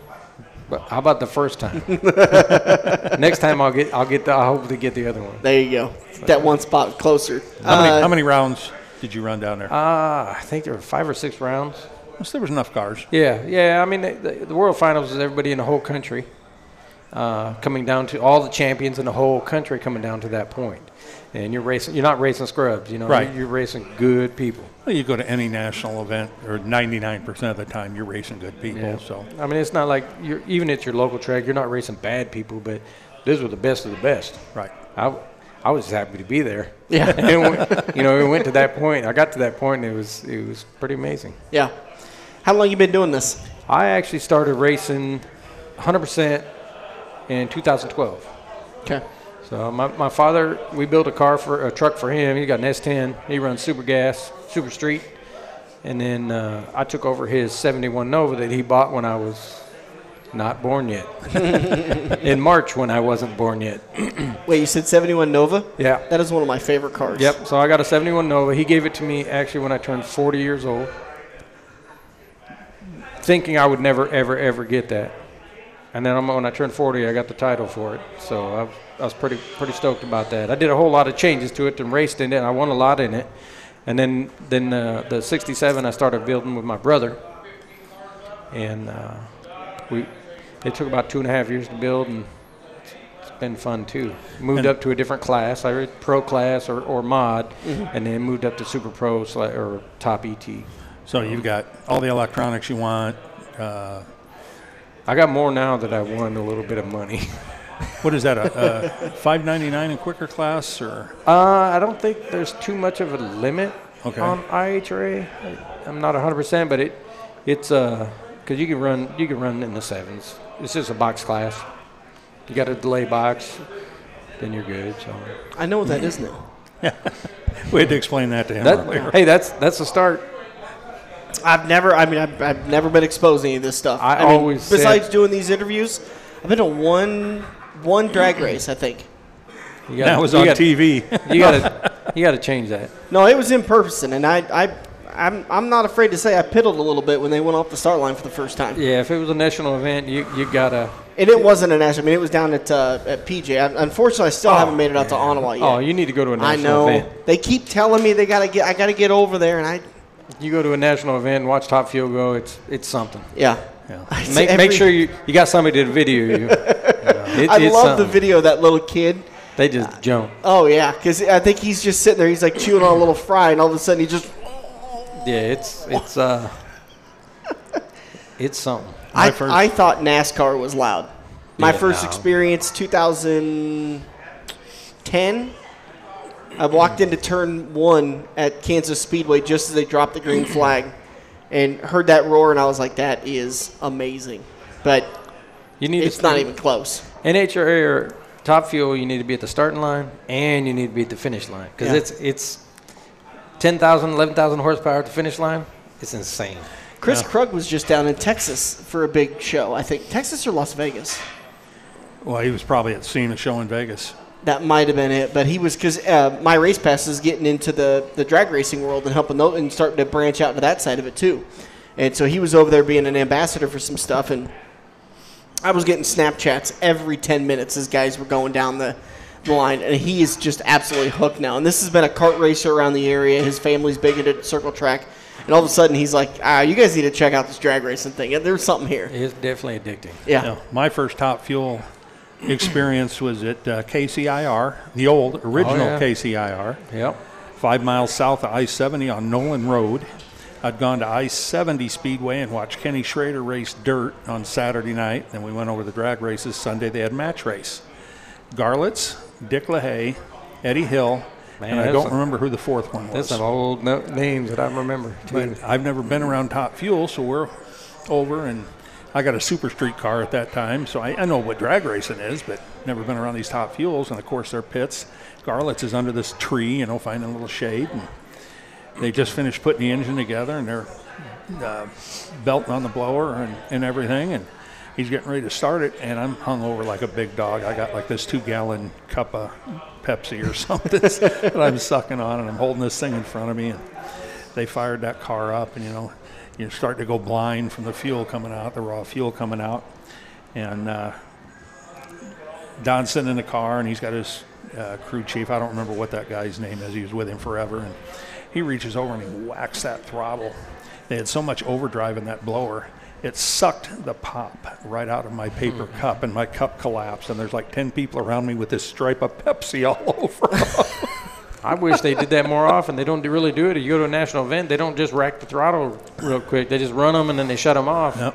S5: But how about the first time? Next time I'll get I'll get the, I hope hopefully get the other one.
S1: There you go. That one spot closer.
S6: How many,
S1: Uh,
S6: how many rounds did you run down there?
S5: Uh, I think there were five or six rounds.
S6: so there was enough cars.
S5: Yeah, yeah. I mean, the, the, the World Finals is everybody in the whole country uh, coming down to all the champions in the whole country coming down to that point. And you're racing. You're not racing scrubs. You know,
S6: Right.
S5: You're, you're racing good people.
S6: Well, you go to any national event, or 99% of the time, you're racing good people.
S5: Yeah.
S6: So
S5: I mean, it's not like you're even at your local track. You're not racing bad people, but these were the best of the best.
S6: right.
S5: I, I was happy to be there.
S1: Yeah.
S5: and we, you know, it went to that point. I got to that point, and it was it was pretty amazing.
S1: Yeah. How long you been doing this?
S5: I actually started racing 100% in 2012.
S1: Okay.
S5: So my, my father, we built a car for a truck for him. He got an S10. He runs super gas, super street. And then uh, I took over his 71 Nova that he bought when I was not born yet. In March when I wasn't born yet.
S1: Wait, you said 71 Nova?
S5: Yeah.
S1: That is one of my favorite cars.
S5: Yep. So I got a 71 Nova. He gave it to me actually when I turned 40 years old, thinking I would never, ever, ever get that. And then when I turned 40, I got the title for it. So I, was- I was pretty, pretty stoked about that. I did a whole lot of changes to it and raced in it. And I won a lot in it. And then, then uh, the 67 I started building with my brother, and uh, we. It took about two and a half years to build, and it's been fun too. Moved
S6: And-
S5: up to a different class. I read pro class or, or mod, and then moved up to super pro or top ET.
S6: So you've got all the electronics you want. Uh,
S5: I got more now that I won a little bit of money.
S6: what is that? A, a 599 and quicker class, or
S5: Uh, I don't think there's too much of a limit
S6: Okay.
S5: on IHRA. I- I'm not 100%, but it it's uh because you can run you can run in the sevens. It's just a box class. You got a delay box, then you're good. So
S1: I know what that is now.
S6: we had to explain that to him
S5: that,
S6: earlier.
S5: hey, that's that's a start.
S1: I've never, I mean, I've, I've never been exposed to any of this stuff.
S5: I
S1: mean,
S5: always said-
S1: besides doing these interviews, I've been to one, one drag race, I think.
S5: You
S6: That was
S5: you
S6: on
S5: got-
S6: TV.
S5: You gotta you gotta change that.
S1: No, it was in person, and I, I, I'm, I'm not afraid to say I piddled a little bit when they went off the start line for the first time.
S5: Yeah, if it was a national event, you you gotta.
S1: And it wasn't a national. I mean, it was down at uh, at PJ. I, unfortunately, I still haven't made it out to Onawa yet.
S5: Oh, you need to go to a
S1: I
S5: national event.
S1: I know.
S5: event.
S1: They keep telling me they gotta get. I gotta get over there, and I,
S5: You go to a national event and watch Top Fuel go. It's it's something.
S1: yeah.
S6: Yeah.
S5: Make,
S1: every-
S5: make sure you, you got somebody to video you. It-
S1: I
S5: it's
S1: love the video of that little kid.
S5: They just jump.
S1: Oh yeah, because I think he's just sitting there. He's like chewing on a little fry, and all of a sudden he just.
S5: Yeah, it's it's uh, it's something.
S1: I,
S6: first-
S1: I thought NASCAR was loud. My
S5: Yeah,
S1: first
S5: no.
S1: experience, 2010. I walked into turn one at Kansas Speedway just as they dropped the green flag, and heard that roar, and I was like, "That is amazing," but
S5: You need
S1: it's
S5: to,
S1: not even close.
S5: NHRA or Top Fuel. You need to be at the starting line and you need to be at the finish line because
S1: Yeah.
S5: it's it's 10,000, 11,000 horsepower at the finish line. It's insane.
S1: Chris Krug was just down in Texas for a big show. I think Texas or Las Vegas.
S6: Well, he was probably at seeing a show in Vegas.
S1: That might have been it, but he was because uh, MyRacePass is getting into the, the drag racing world and helping those, and starting to branch out to that side of it too. And so he was over there being an ambassador for some stuff, and I was getting Snapchats every ten minutes as guys were going down the, the line, and he is just absolutely hooked now. And this has been a kart racer around the area. His family's big into circle track, and all of a sudden he's like, "Ah, you guys need to check out this drag racing thing. There's something here."
S5: It's definitely addicting.
S1: Yeah.
S6: No, my first Top Fuel experience was at uh, KCIR, the old original
S5: yeah.
S6: KCIR,
S5: Yep.
S6: five miles south of I 70 on Noland Road. I'd gone to I 70 Speedway and watched Kenny Schrader race dirt on Saturday night. Then we went over the drag races Sunday. They had match race. Garlits, Dick LaHaye, Eddie Hill,
S5: Man,
S6: and I don't
S5: a-
S6: remember who the fourth one was.
S5: There's some old no- names that I remember too.
S6: But I've never been around Top Fuel, so we're over, and I got a Super Street car at that time, so I, I know what drag racing is, but never been around these Top Fuels. And of course, their pits. Garlits is under this tree, you know, finding a little shade, and they just finished putting the engine together, and they're uh, belting on the blower and, and everything, and he's getting ready to start it, and I'm hung over like a big dog. I got like this two gallon cup of Pepsi or something that I'm sucking on, and I'm holding this thing in front of me, and they fired that car up, and you know, you're starting to go blind from the fuel coming out, the raw fuel coming out, and uh, Don's in the car, and he's got his uh, crew chief. I don't remember what that guy's name is. He was with him forever, and he reaches over and he whacks that throttle. They had so much overdrive in that blower, it sucked the pop right out of my paper mm. cup, and my cup collapsed. And there's like ten people around me with this stripe of Pepsi all over.
S5: I wish they did that more often. They don't really do it. You go to a national event, they don't just rack the throttle real quick. They just run them and then they shut them off.
S6: Yep.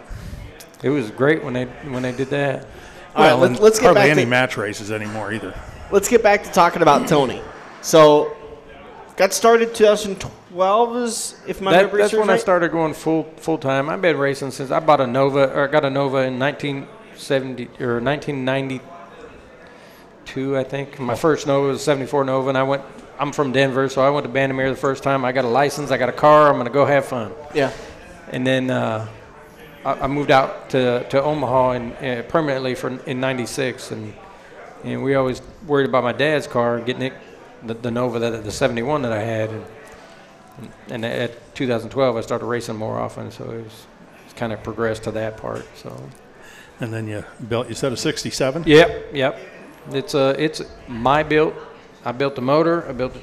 S5: It was great when they when they did that.
S1: All right,
S6: Well,
S1: let's, let's get
S6: hardly
S1: back
S6: any
S1: to
S6: match races anymore either.
S1: let's get back to talking about Tony. So, got started 2012 is if my
S5: That,
S1: memory
S5: that's when I started going full full time. I've been racing since I bought a Nova or I got a Nova in 1970 or 1992, I think. My first Nova was a 74 Nova, and I went. I'm from Denver, so I went to Bandimere the first time. I got a license, I got a car. I'm gonna go have fun.
S1: Yeah.
S5: and then uh, I, I moved out to, to Omaha and uh, permanently for in '96, and and we always worried about my dad's car getting it, the, the Nova that the '71 that I had, and, and at 2012 I started racing more often, so it was it's kind of progressed to that part. So
S6: And then you built. You said a '67.
S5: yep, yep, it's a it's my built. I built the motor. I built. The,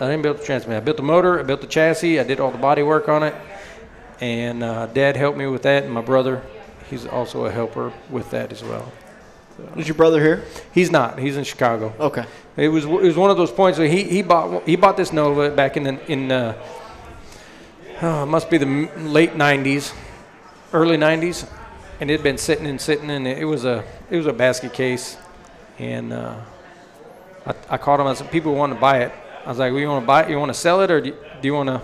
S5: I didn't build the transmission. I built the motor. I built the chassis. I did all the body work on it, and uh, Dad helped me with that. And my brother, he's also a helper with that as well.
S1: Is your brother here?
S5: He's not. He's in Chicago.
S1: Okay.
S5: It was it was one of those points where he, he bought he bought this Nova back in the, in uh, oh, must be the late '90s, early '90s, and it had been sitting and sitting, and it was a it was a basket case, and uh, I, I called him. I said, "People want to buy it." I was like, "We want to buy it? You want to sell it, or do you, do you want to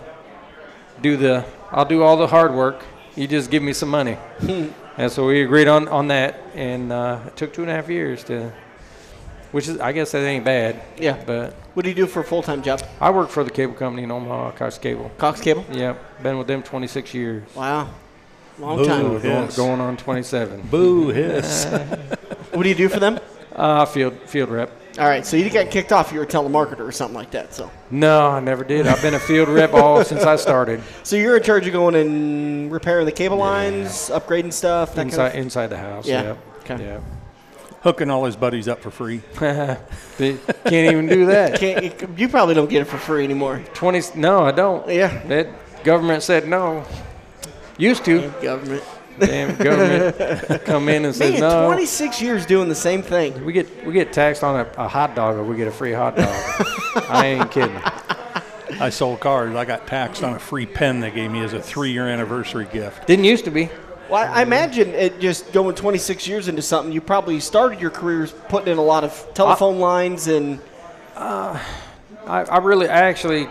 S5: do the? I'll do all the hard work. You just give me some money." and so we agreed on on that, and uh, it took two and a half years to. Which is, I guess that ain't bad.
S1: Yeah.
S5: But
S1: What do you do for a full time job?
S5: I work for the cable company in Omaha, Cox Cable.
S1: Cox Cable.
S5: Yep, been with them 26 years.
S1: Wow. Long
S6: Boo.
S1: time.
S6: Yeah.
S5: Going, going on 27.
S6: Boo hiss.
S1: What do you do for them?
S5: Uh, field field rep.
S1: All right, so you got kicked off. You were a telemarketer or something like that. So,
S5: No, I never did. I've been a field rep all since I started.
S1: so you're in charge of going and repairing the cable lines, upgrading stuff, that
S5: Inside
S1: kind of.
S5: inside the house.
S1: Yeah.
S5: Yep.
S1: Okay.
S5: Yeah.
S6: Hooking all his buddies up for free.
S5: They can't even do that.
S1: Can't, you probably don't get it for free anymore.
S5: 20. No, I don't.
S1: Yeah.
S5: That government said no. Used to.
S1: Government.
S5: Damn government come in and say
S1: Man,
S5: no.
S1: 26 years doing the same thing.
S5: We get we get taxed on a, a hot dog or we get a free hot dog. I ain't kidding.
S6: I sold cars. I got taxed on a free pen they gave me as a three-year anniversary gift.
S5: Didn't used to be.
S1: Well, I I imagine it just going 26 years into something. You probably started your careers putting in a lot of telephone lines and
S5: I, I really, I actually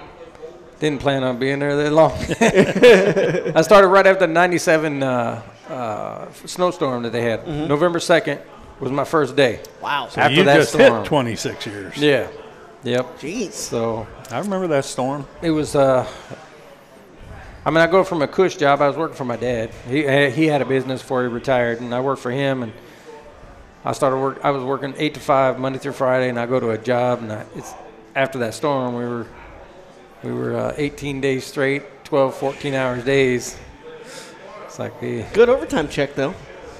S5: didn't plan on being there that long. I started right after the 97 uh, uh, snowstorm that they had.
S1: Mm-hmm.
S5: November 2nd was my first day.
S1: wow.
S6: So
S5: After
S6: you
S5: that
S6: just
S5: storm.
S6: hit 26 years.
S5: Yeah. Yep.
S1: Jeez.
S5: So
S6: I remember that storm.
S5: it was, uh, I mean, I go from a cush job. I was working for my dad. He, he had a business before he retired, and I worked for him. And I started work. I was working eight to five Monday through Friday, and I go to a job. And I, it's after that storm, we were we were uh, 18 days straight, 12, 14 hours days. It's like, eh.
S1: Good overtime check though.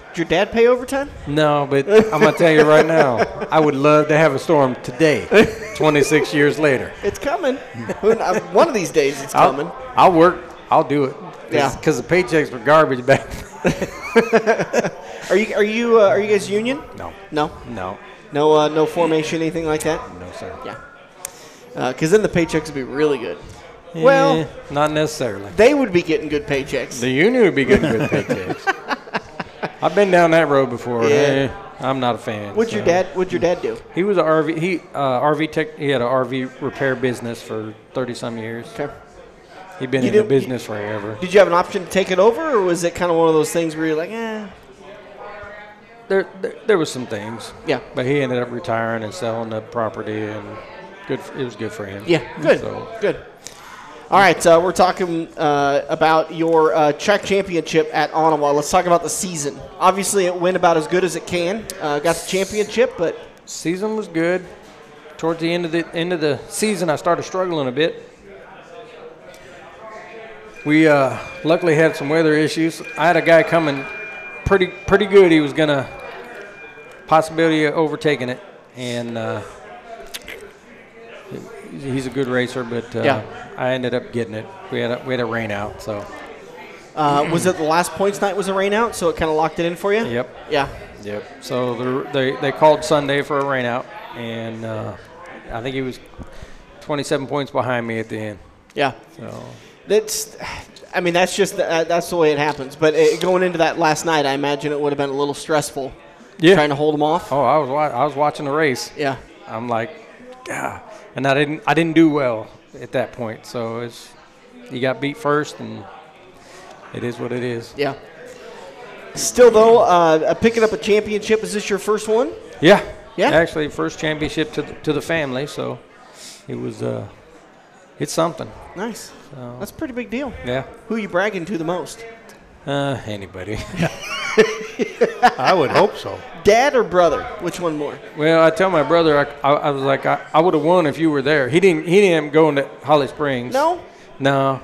S1: Did your dad pay overtime?
S5: no, but I'm gonna tell you right now, I would love to have a storm today, 26 years later.
S1: It's coming. Uh, One of these days it's coming.
S5: I'll, I'll work. I'll do it.
S1: Yeah.
S5: Because the paychecks were garbage back.
S1: Are you are you uh, are you guys union?
S5: no,
S1: No.
S5: no,
S1: No uh, no formation anything like that?
S5: no, sir.
S1: Yeah. Because then the paychecks would be really good. Well,
S5: Eh, not necessarily.
S1: they would be getting good paychecks.
S5: The union would be getting good paychecks. I've been down that road before.
S1: Yeah.
S5: Eh, I'm not a fan.
S1: What'd your dad What'd your dad do?
S5: He was a RV. He uh, RV tech. He had an RV repair business for thirty some years.
S1: Okay.
S5: He'd been
S1: You
S5: in the business forever.
S1: Did you have an option to take it over, or was it kind of one of those things where you're like, eh?
S5: There, there, there was some things.
S1: Yeah.
S5: But he ended up retiring and selling the property, and good. f- It was good for him.
S1: Yeah. Good.
S5: So
S1: Good. All right, uh, we're talking uh, about your uh, track championship at Onawa. Let's talk about the season. Obviously, it went about as good as it can. Uh, got the championship, but
S5: Season was good. Towards the end of the end of the season, I started struggling a bit. We uh, luckily had some weather issues. I had a guy coming pretty pretty good. He was gonna possibility of overtaking it, and uh, he's a good racer. But uh,
S1: Yeah.
S5: I ended up getting it. We had a, we had a rain out, so
S1: uh, was it the last points night was a rain out, so it kind of locked it in for you?
S5: yep.
S1: Yeah.
S5: Yep. So the, they they called Sunday for a rainout, and uh, I think he was 27 points behind me at the end.
S1: Yeah.
S5: So
S1: That's, I mean, that's just uh, that's the way it happens. But uh going into that last night, I imagine it would have been a little stressful
S5: yeah.
S1: trying to hold him off.
S5: Oh, I was wa- I was watching the race.
S1: Yeah.
S5: I'm like, ah, and I didn't I didn't do well at that point. So it's you got beat first, and it is what it is.
S1: Yeah. Still though, uh, picking up a championship. Is this your first one?
S5: Yeah.
S1: Yeah?
S5: Actually, first championship to the, to the family, so it was uh, it's something.
S1: Nice.
S5: So,
S1: That's a pretty big deal.
S5: yeah.
S1: Who you bragging to the most?
S5: Uh, anybody.
S6: I would hope so.
S1: Dad or brother? Which one more?
S5: Well, I tell my brother, I, I, I was like, I, I would have won if you were there. He didn't. He didn't go into Holly Springs.
S1: No.
S5: No,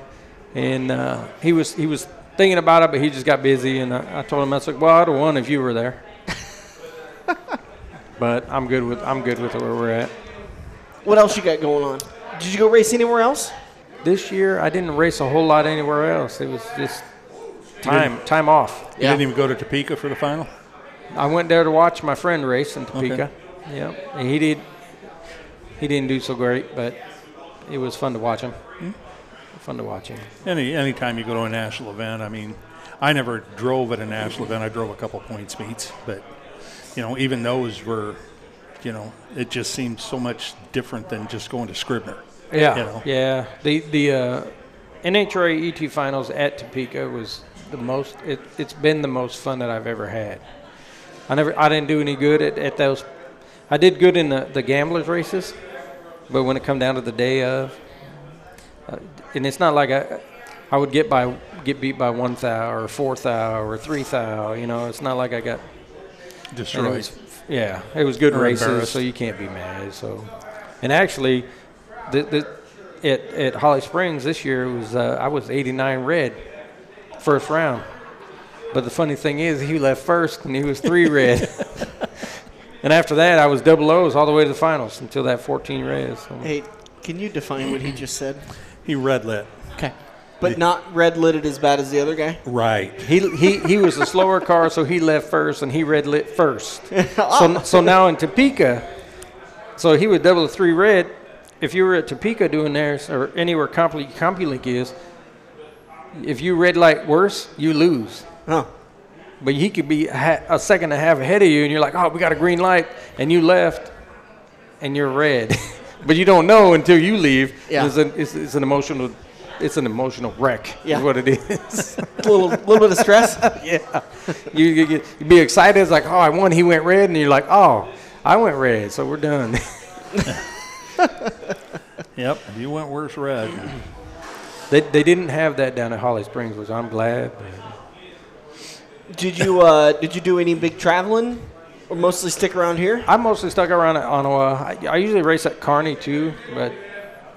S5: and uh, he was he was thinking about it, but he just got busy. And I, I told him, I was like, well, I'd have won if you were there. but I'm good with I'm good with where we're at.
S1: What else you got going on? Did you go race anywhere else?
S5: This year, I didn't race a whole lot anywhere else. It was just time time off.
S6: You didn't even go to Topeka for the final?
S5: I went there to watch my friend race in Topeka. Yeah, and he did. He didn't do so great, but it was fun to watch him. Fun to watch him.
S6: Any anytime you go to a national event, I mean, I never drove at a national event. I drove a couple points meets, but you know, even those were, you know, it just seemed so much different than just going to Scribner.
S5: Yeah,
S6: you know.
S5: yeah. The the uh, NHRA ET finals at Topeka was the most. It, it's been the most fun that I've ever had. I never. I didn't do any good at, at those. I did good in the, the gamblers races, but when it come down to the day of, uh, and it's not like I, I would get by get beat by one thou or four thou or three thou. You know, it's not like I got and it
S6: Destroyed.
S5: was, yeah, it was good
S6: Or
S5: races, so you can't be mad. So, and actually, the, the at at Holly Springs this year it was uh, I was 89 red, first round. But the funny thing is, he left first and he was three red. and after that, I was double O's all the way to the finals until that 14 red. So.
S1: Hey, can you define what he just said?
S6: he red lit.
S1: Okay. But not red lidded as bad as the other guy?
S6: Right.
S5: He, he, he was a slower car, so he left first, and he red lit first. Oh. So, so now in Topeka, so he would double the three red. If you were at Topeka doing theirs, or anywhere Compli- CompuLink is, if you red light worse, you lose.
S1: Huh.
S5: But he could be a, ha- a second and a half ahead of you, and you're like, oh, we got a green light, and you left, and you're red. but you don't know until you leave.
S1: Yeah.
S5: It's, an, it's, it's an emotional, it's an emotional wreck.
S1: Yeah.
S5: Is what it is.
S1: A little, little bit of stress?
S5: yeah. You, you, get- you be excited. It's like, oh, I won. He went red. And you're like, oh, I went red. So we're done.
S6: Yep. You went worse red.
S5: They, they didn't have that down at Holly Springs, which I'm glad.
S1: Did you uh, did you do any big traveling, or mostly stick around here?
S5: I mostly stuck around at Onawa. I, I usually race at Kearney too, but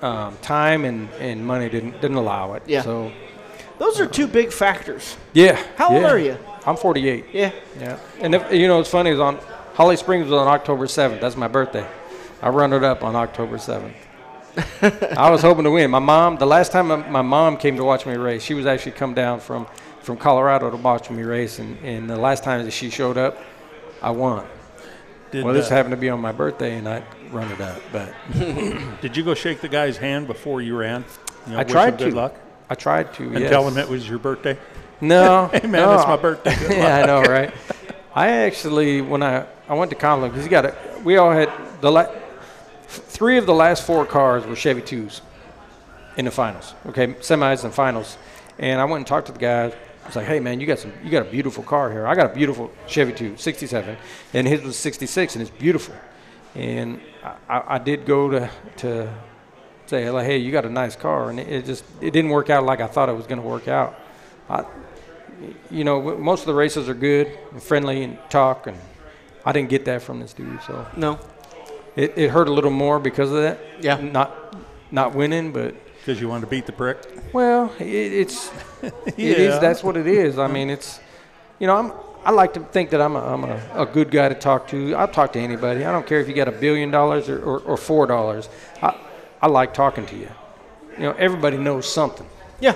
S5: um, time and, and money didn't didn't allow it.
S1: Yeah.
S5: So
S1: Those are two big factors.
S5: yeah.
S1: How old are you?
S5: I'm 48.
S1: Yeah.
S5: Yeah. And if, you know, what's funny is on Holly Springs was on October 7th. That's my birthday. I run it up on October 7th. I was hoping to win. My mom, the last time my, mom came to watch me race, she was actually come down from, from Colorado to watch me race. And, and the last time that she showed up, I won.
S6: Did,
S5: Well, this
S6: uh,
S5: happened to be on my birthday, and I run it up. But
S6: did you go shake the guy's hand before you ran? You know,
S5: I tried to.
S6: luck.
S5: I tried to.
S6: And
S5: yes.
S6: tell him it was your birthday.
S5: No.
S6: Hey, man,
S5: no.
S6: it's my birthday.
S5: Yeah, I know, right? I actually, when I, I went to Conlon, because he got it. we all had the la- three of the last four cars were Chevy twos in the finals. Okay, semis and finals, and I went and talked to the guy. I was like, "Hey, man, you got some, you got a beautiful car here. I got a beautiful Chevy two, 67, and his was 66, and it's beautiful." And I, I, I did go to to say like, "Hey, you got a nice car," and it, it just it didn't work out like I thought it was going to work out. I, you know, most of the races are good and friendly and talk, and I didn't get that from this dude, so
S1: No.
S5: It, it hurt a little more because of that.
S1: Yeah.
S5: Not not winning, but
S6: Because you wanted to beat the prick.
S5: well, it, it's it is
S6: Yeah.
S5: that's what it is. I mean, it's you know, I'm I like to think that I'm a, I'm a, a good guy to talk to. I'll talk to anybody. I don't care if you got a billion dollars or, or, or four dollars. I I like talking to you. You know, everybody knows something.
S1: Yeah.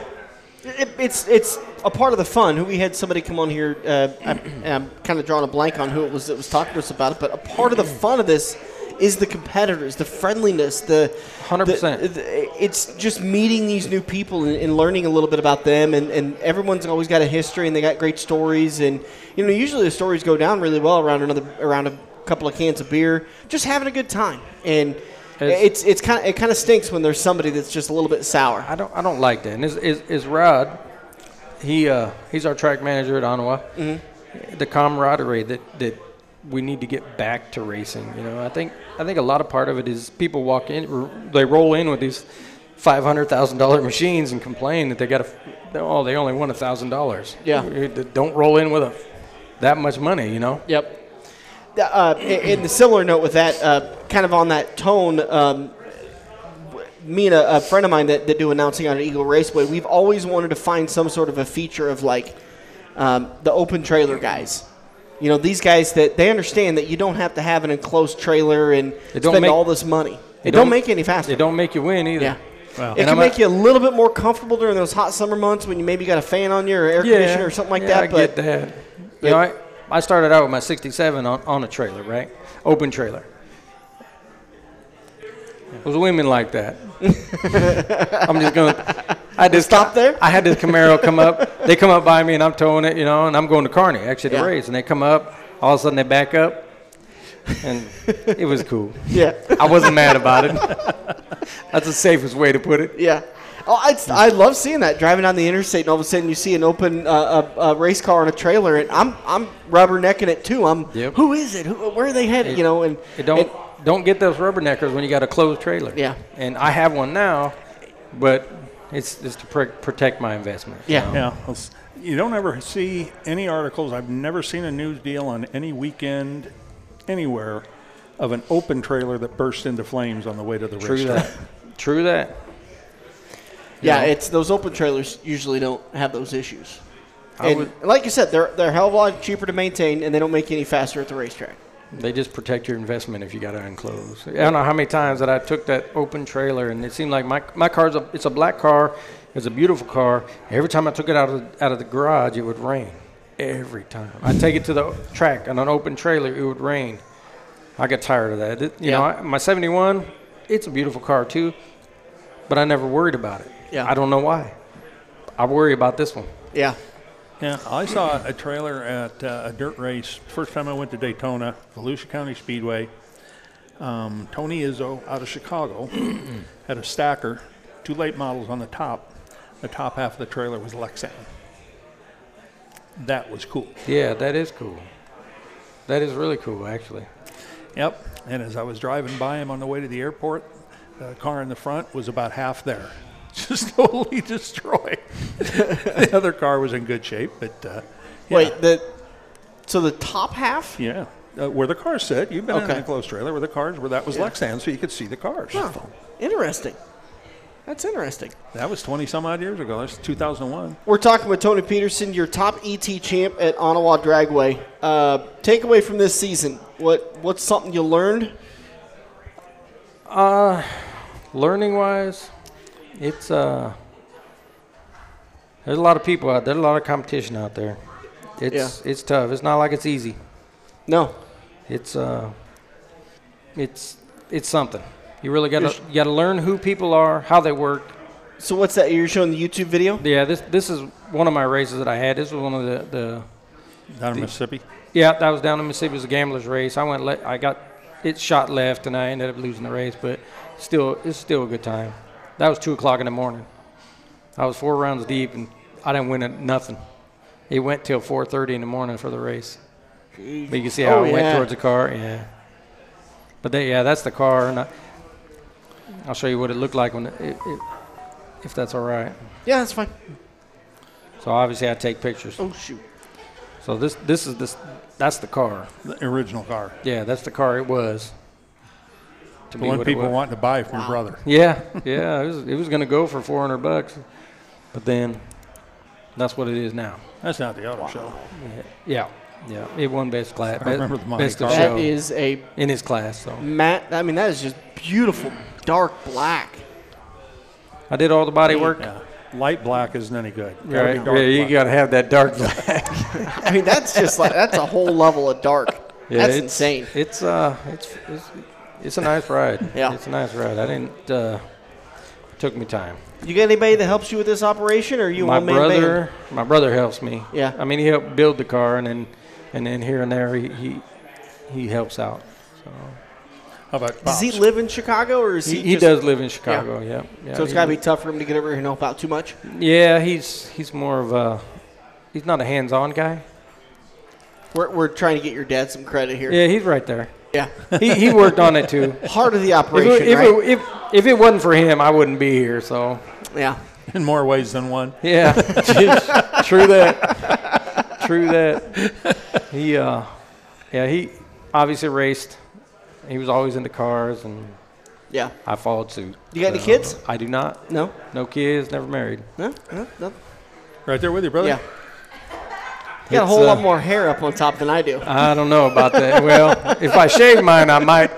S1: It, it's it's a part of the fun. Who we had somebody come on here. Uh, I, I'm kind of drawing a blank on who it was that was talking to us about it. But a part of the fun of this is the competitors, the friendliness, the
S5: 100%.
S1: the- the- It's just meeting these new people and, and learning a little bit about them. And, and everyone's always got a history and they got great stories. And you know, usually the stories go down really well around another around a couple of cans of beer, just having a good time. And
S5: It's-
S1: it's it's kind of it kind of stinks when there's somebody that's just a little bit sour.
S5: I don't I don't like that. And is is, is Rod? He uh, he's our track manager at Onawa.
S1: Mm-hmm.
S5: The camaraderie that that we need to get back to racing. You know, I think I think a lot of part of it is people walk in, they roll in with these five hundred thousand dollar machines and complain that they got a oh they only won a thousand dollars.
S1: Yeah.
S5: Don't roll in with a that much money. You know.
S1: Yep. Uh, in the similar note with that, uh, kind of on that tone, um, me and a, a friend of mine that, that do announcing on Eagle Raceway, we've always wanted to find some sort of a feature of like um, the open trailer guys. You know, these guys that they understand that you don't have to have an enclosed trailer and
S5: They don't
S1: spend
S5: make-
S1: all this money.
S5: they
S1: It don't,
S5: don't-
S1: make you any faster.
S5: It don't make you win either.
S1: Yeah.
S6: Well,
S1: It
S5: And
S1: can
S5: I'm
S1: make
S5: a-
S1: you a little bit more comfortable during those hot summer months when you maybe got a fan on you or air conditioner or something like
S5: yeah,
S1: that.
S5: I
S1: but
S5: get that. You know, I, I started out with my 67 on, on a trailer, right? Open trailer. It was women like that. I'm just gonna. I just
S1: Stop there?
S5: I had this Camaro come up. They come up by me and I'm towing it, you know, and I'm going to Kearney actually to
S1: Yeah.
S5: race, and they come up. All of a sudden they back up, and it was cool.
S1: yeah.
S5: I wasn't mad about it. That's the safest way to put it.
S1: Yeah. Oh, I, I love seeing that driving down the interstate, and all of a sudden you see an open uh, a, a race car on a trailer, and I'm I'm rubbernecking it too. I'm
S5: Yep.
S1: who is it? Who, where are they headed? you know, and
S5: It don't
S1: and-
S5: don't get those rubberneckers when you got a closed trailer.
S1: Yeah.
S5: And I have one now, but it's just to pr- protect my investment. you
S1: Yeah.
S5: know?
S6: Yeah, um, well, you don't ever see any articles. I've never seen a news deal on any weekend anywhere of an open trailer that burst into flames on the way to the
S5: True
S6: racetrack.
S5: that. True that.
S1: yeah,
S5: know?
S1: it's those open trailers usually don't have those issues.
S5: I
S1: And
S5: would-
S1: like you said, they're they're a hell of a lot cheaper to maintain, and they don't make you any faster at the racetrack.
S5: They just protect your investment if you got to enclose. I don't know how many times that I took that open trailer and it seemed like my my car's a it's a black car, it's a beautiful car. Every time I took it out of the, out of the garage, it would rain. Every time I take it to the track on an open trailer, it would rain. I got tired of that. It- you know, I, my '71, it's a beautiful car too, but I never worried about it.
S1: Yeah.
S5: I don't know why. I worry about this one.
S1: Yeah.
S6: Yeah, I saw a trailer at uh, a dirt race. First time I went to Daytona, Volusia County Speedway. Um, Tony Izzo out of Chicago had a stacker, two late models on the top. The top half of the trailer was Lexan. That was cool.
S5: Yeah, that is cool. That is really cool, actually.
S6: Yep. And as I was driving by him on the way to the airport, the car in the front was about half there, just totally destroyed. the other car was in good shape, but uh, yeah.
S1: Wait, the so the top half?
S6: Yeah. Uh, where the cars sit. You've been in
S1: Okay.
S6: an enclosed trailer where the cars, where that was Lexan, so you could see the cars.
S1: Huh. Interesting. That's interesting.
S6: That was 20 some odd years ago. That's 2001.
S1: We're talking with Tony Peterson, your top ET champ at Onawa Dragway. Uh, takeaway from this season: what what's something you learned?
S5: learning wise, it's uh, there's a lot of people out there, a lot of competition out there. It's it's tough. It's not like it's easy.
S1: No.
S5: It's uh, it's it's something. You really got to you got to learn who people are, how they work.
S1: So what's that? You're showing the YouTube video?
S5: Yeah, this this is one of my races that I had. This was one of the the
S6: Down in Mississippi.
S5: Yeah, that was down in Mississippi. It was a gambler's race. I went. Le- I got it shot left, and I ended up losing the race. But still, it's still a good time. That was two o'clock in the morning. I was four rounds deep, and I didn't win it, nothing. It went till 4:30 in the morning for the race. But you can see how
S1: Oh,
S5: it went towards the car. Yeah. But they, yeah, that's the car. And I, I'll show you what it looked like when it, it, it if that's all right.
S1: Yeah, that's fine.
S5: So obviously I take pictures.
S1: Oh shoot.
S5: So this this is this that's the car.
S6: The original car.
S5: Yeah, that's the car it was. To
S6: The
S5: be
S6: one
S5: what it
S6: people
S5: was.
S6: wanting to buy from your brother.
S5: Yeah, yeah, it was it was gonna go for 400 bucks, but then that's what it is now.
S6: That's not the auto show.
S5: Yeah, yeah, it won best class.
S6: I remember the money
S5: best of
S6: car.
S1: That
S5: show
S1: is a
S5: in his class. So
S1: matte. I mean, that is just beautiful, dark black.
S5: I did all the body work.
S6: Yeah. Light black isn't any good. Gotta
S5: Right,
S6: be dark
S5: yeah, you gotta have that dark black.
S1: I mean, that's just like that's a whole level of dark.
S5: Yeah,
S1: that's
S5: it's,
S1: insane.
S5: It's uh, it's, it's it's a nice ride.
S1: Yeah.
S5: it's a nice ride. I didn't. Uh, took me time.
S1: You got anybody that helps you with this operation, or are you
S5: my
S1: one man
S5: brother,
S1: band?
S5: my brother helps me.
S1: Yeah.
S5: I mean, he helped build the car, and then and then here and there he he, he helps out. So
S6: How about
S1: Does he live in Chicago, or is he?
S5: he, he
S1: just-
S5: does live in Chicago. Yeah. yeah.
S1: So it's got to be tough for him to get over here and help out too much.
S5: Yeah, he's he's more of a he's not a hands-on guy.
S1: We're, we're trying to get your dad some credit here.
S5: Yeah, he's right there.
S1: Yeah.
S5: He he worked on it too.
S1: Heart of the
S5: If
S1: operation,
S5: it, if,
S1: right?
S5: it, if, if it wasn't for him, I wouldn't be here. So
S1: yeah.
S6: in more ways than one?
S5: Yeah, true that. True that. He, uh, yeah, he obviously raced. He was always into cars, and
S1: Yeah.
S5: I followed suit.
S1: You got any kids?
S5: I do not.
S1: No.
S5: No kids. Never married.
S1: No. No. No.
S6: Right there with you, brother?
S1: Yeah. You got a whole
S5: uh,
S1: lot more hair up on top than I do.
S5: I don't know about that. well, if I shave mine, I might.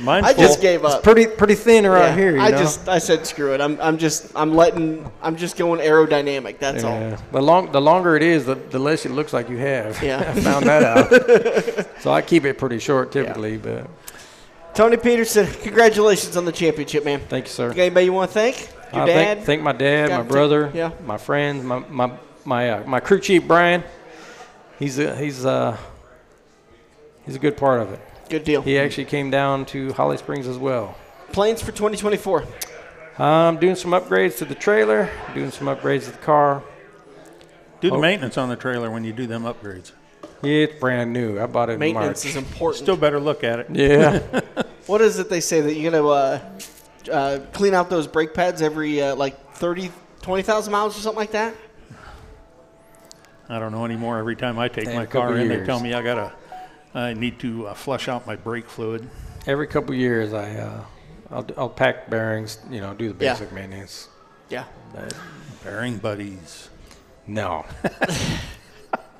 S6: Mine's
S1: I
S6: full.
S1: just gave up.
S5: Pretty pretty thin around
S1: Yeah,
S5: here. You
S1: I
S5: know?
S1: just I said screw it. I'm I'm just I'm letting I'm just going aerodynamic. That's all.
S5: The long the longer it is, the, the less it looks like you have.
S1: Yeah.
S5: I found that out. so I keep it pretty short typically, but
S1: Tony Peterson, congratulations on the championship, man.
S5: thank you, sir.
S1: You got anybody you want to thank? Your
S5: I
S1: dad?
S5: Thank, thank my dad, my
S1: to-
S5: brother,
S1: yeah.
S5: my friends, my my my uh, my crew chief Brian. He's a he's uh he's a good part of it.
S1: Good deal.
S5: He actually came down to Holly Springs as well.
S1: Plans for 2024.
S5: I'm doing some upgrades to the trailer, doing some upgrades to the car.
S6: Do the
S5: Oh.
S6: maintenance on the trailer when you do them upgrades.
S5: It's brand new. I bought it
S1: Maintenance
S5: in
S1: is important.
S6: Still better look at it.
S5: Yeah.
S1: What is it they say that you're gonna uh, uh, clean out those brake pads every uh, like 30, 20,000 miles or something like that?
S6: I don't know anymore. Every time I take my
S5: couple
S6: car in, they
S5: years.
S6: tell me I gotta, I need to uh, flush out my brake fluid.
S5: Every couple years, I uh, I'll, I'll pack bearings. You know, do the
S1: Yeah.
S5: basic maintenance.
S1: Yeah.
S5: But
S6: Bearing buddies.
S5: no.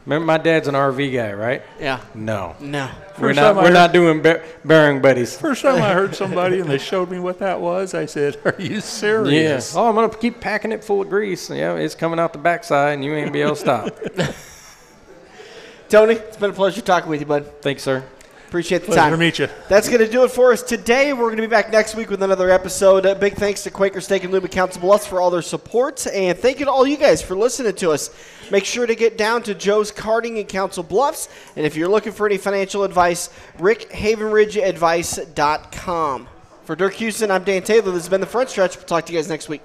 S5: Remember, my dad's an RV guy, right?
S1: Yeah.
S5: No.
S1: No.
S5: We're not. We're
S6: heard-
S5: not doing bear, bearing buddies.
S6: First time I heard somebody and they showed me what that was, I said, "Are you serious?"
S5: Yes. Oh, I'm gonna keep packing it full of grease. Yeah, it's coming out the backside, and you ain't be able to stop.
S1: Tony, it's been a pleasure talking with you, bud.
S5: Thanks, sir.
S1: Appreciate the
S6: Pleasure
S1: time.
S6: to meet you.
S1: That's going to do it for us today. We're going to be back next week with another episode. Uh, big thanks to Quaker Steak and Lube and Council Bluffs for all their support. And thank you to all you guys for listening to us. Make sure to get down to Joe's Karting in Council Bluffs. And if you're looking for any financial advice, rickhavenridgeadvice.com. For Dirk Houston, I'm Dan Taylor. This has been The Front Stretch. We'll talk to you guys next week.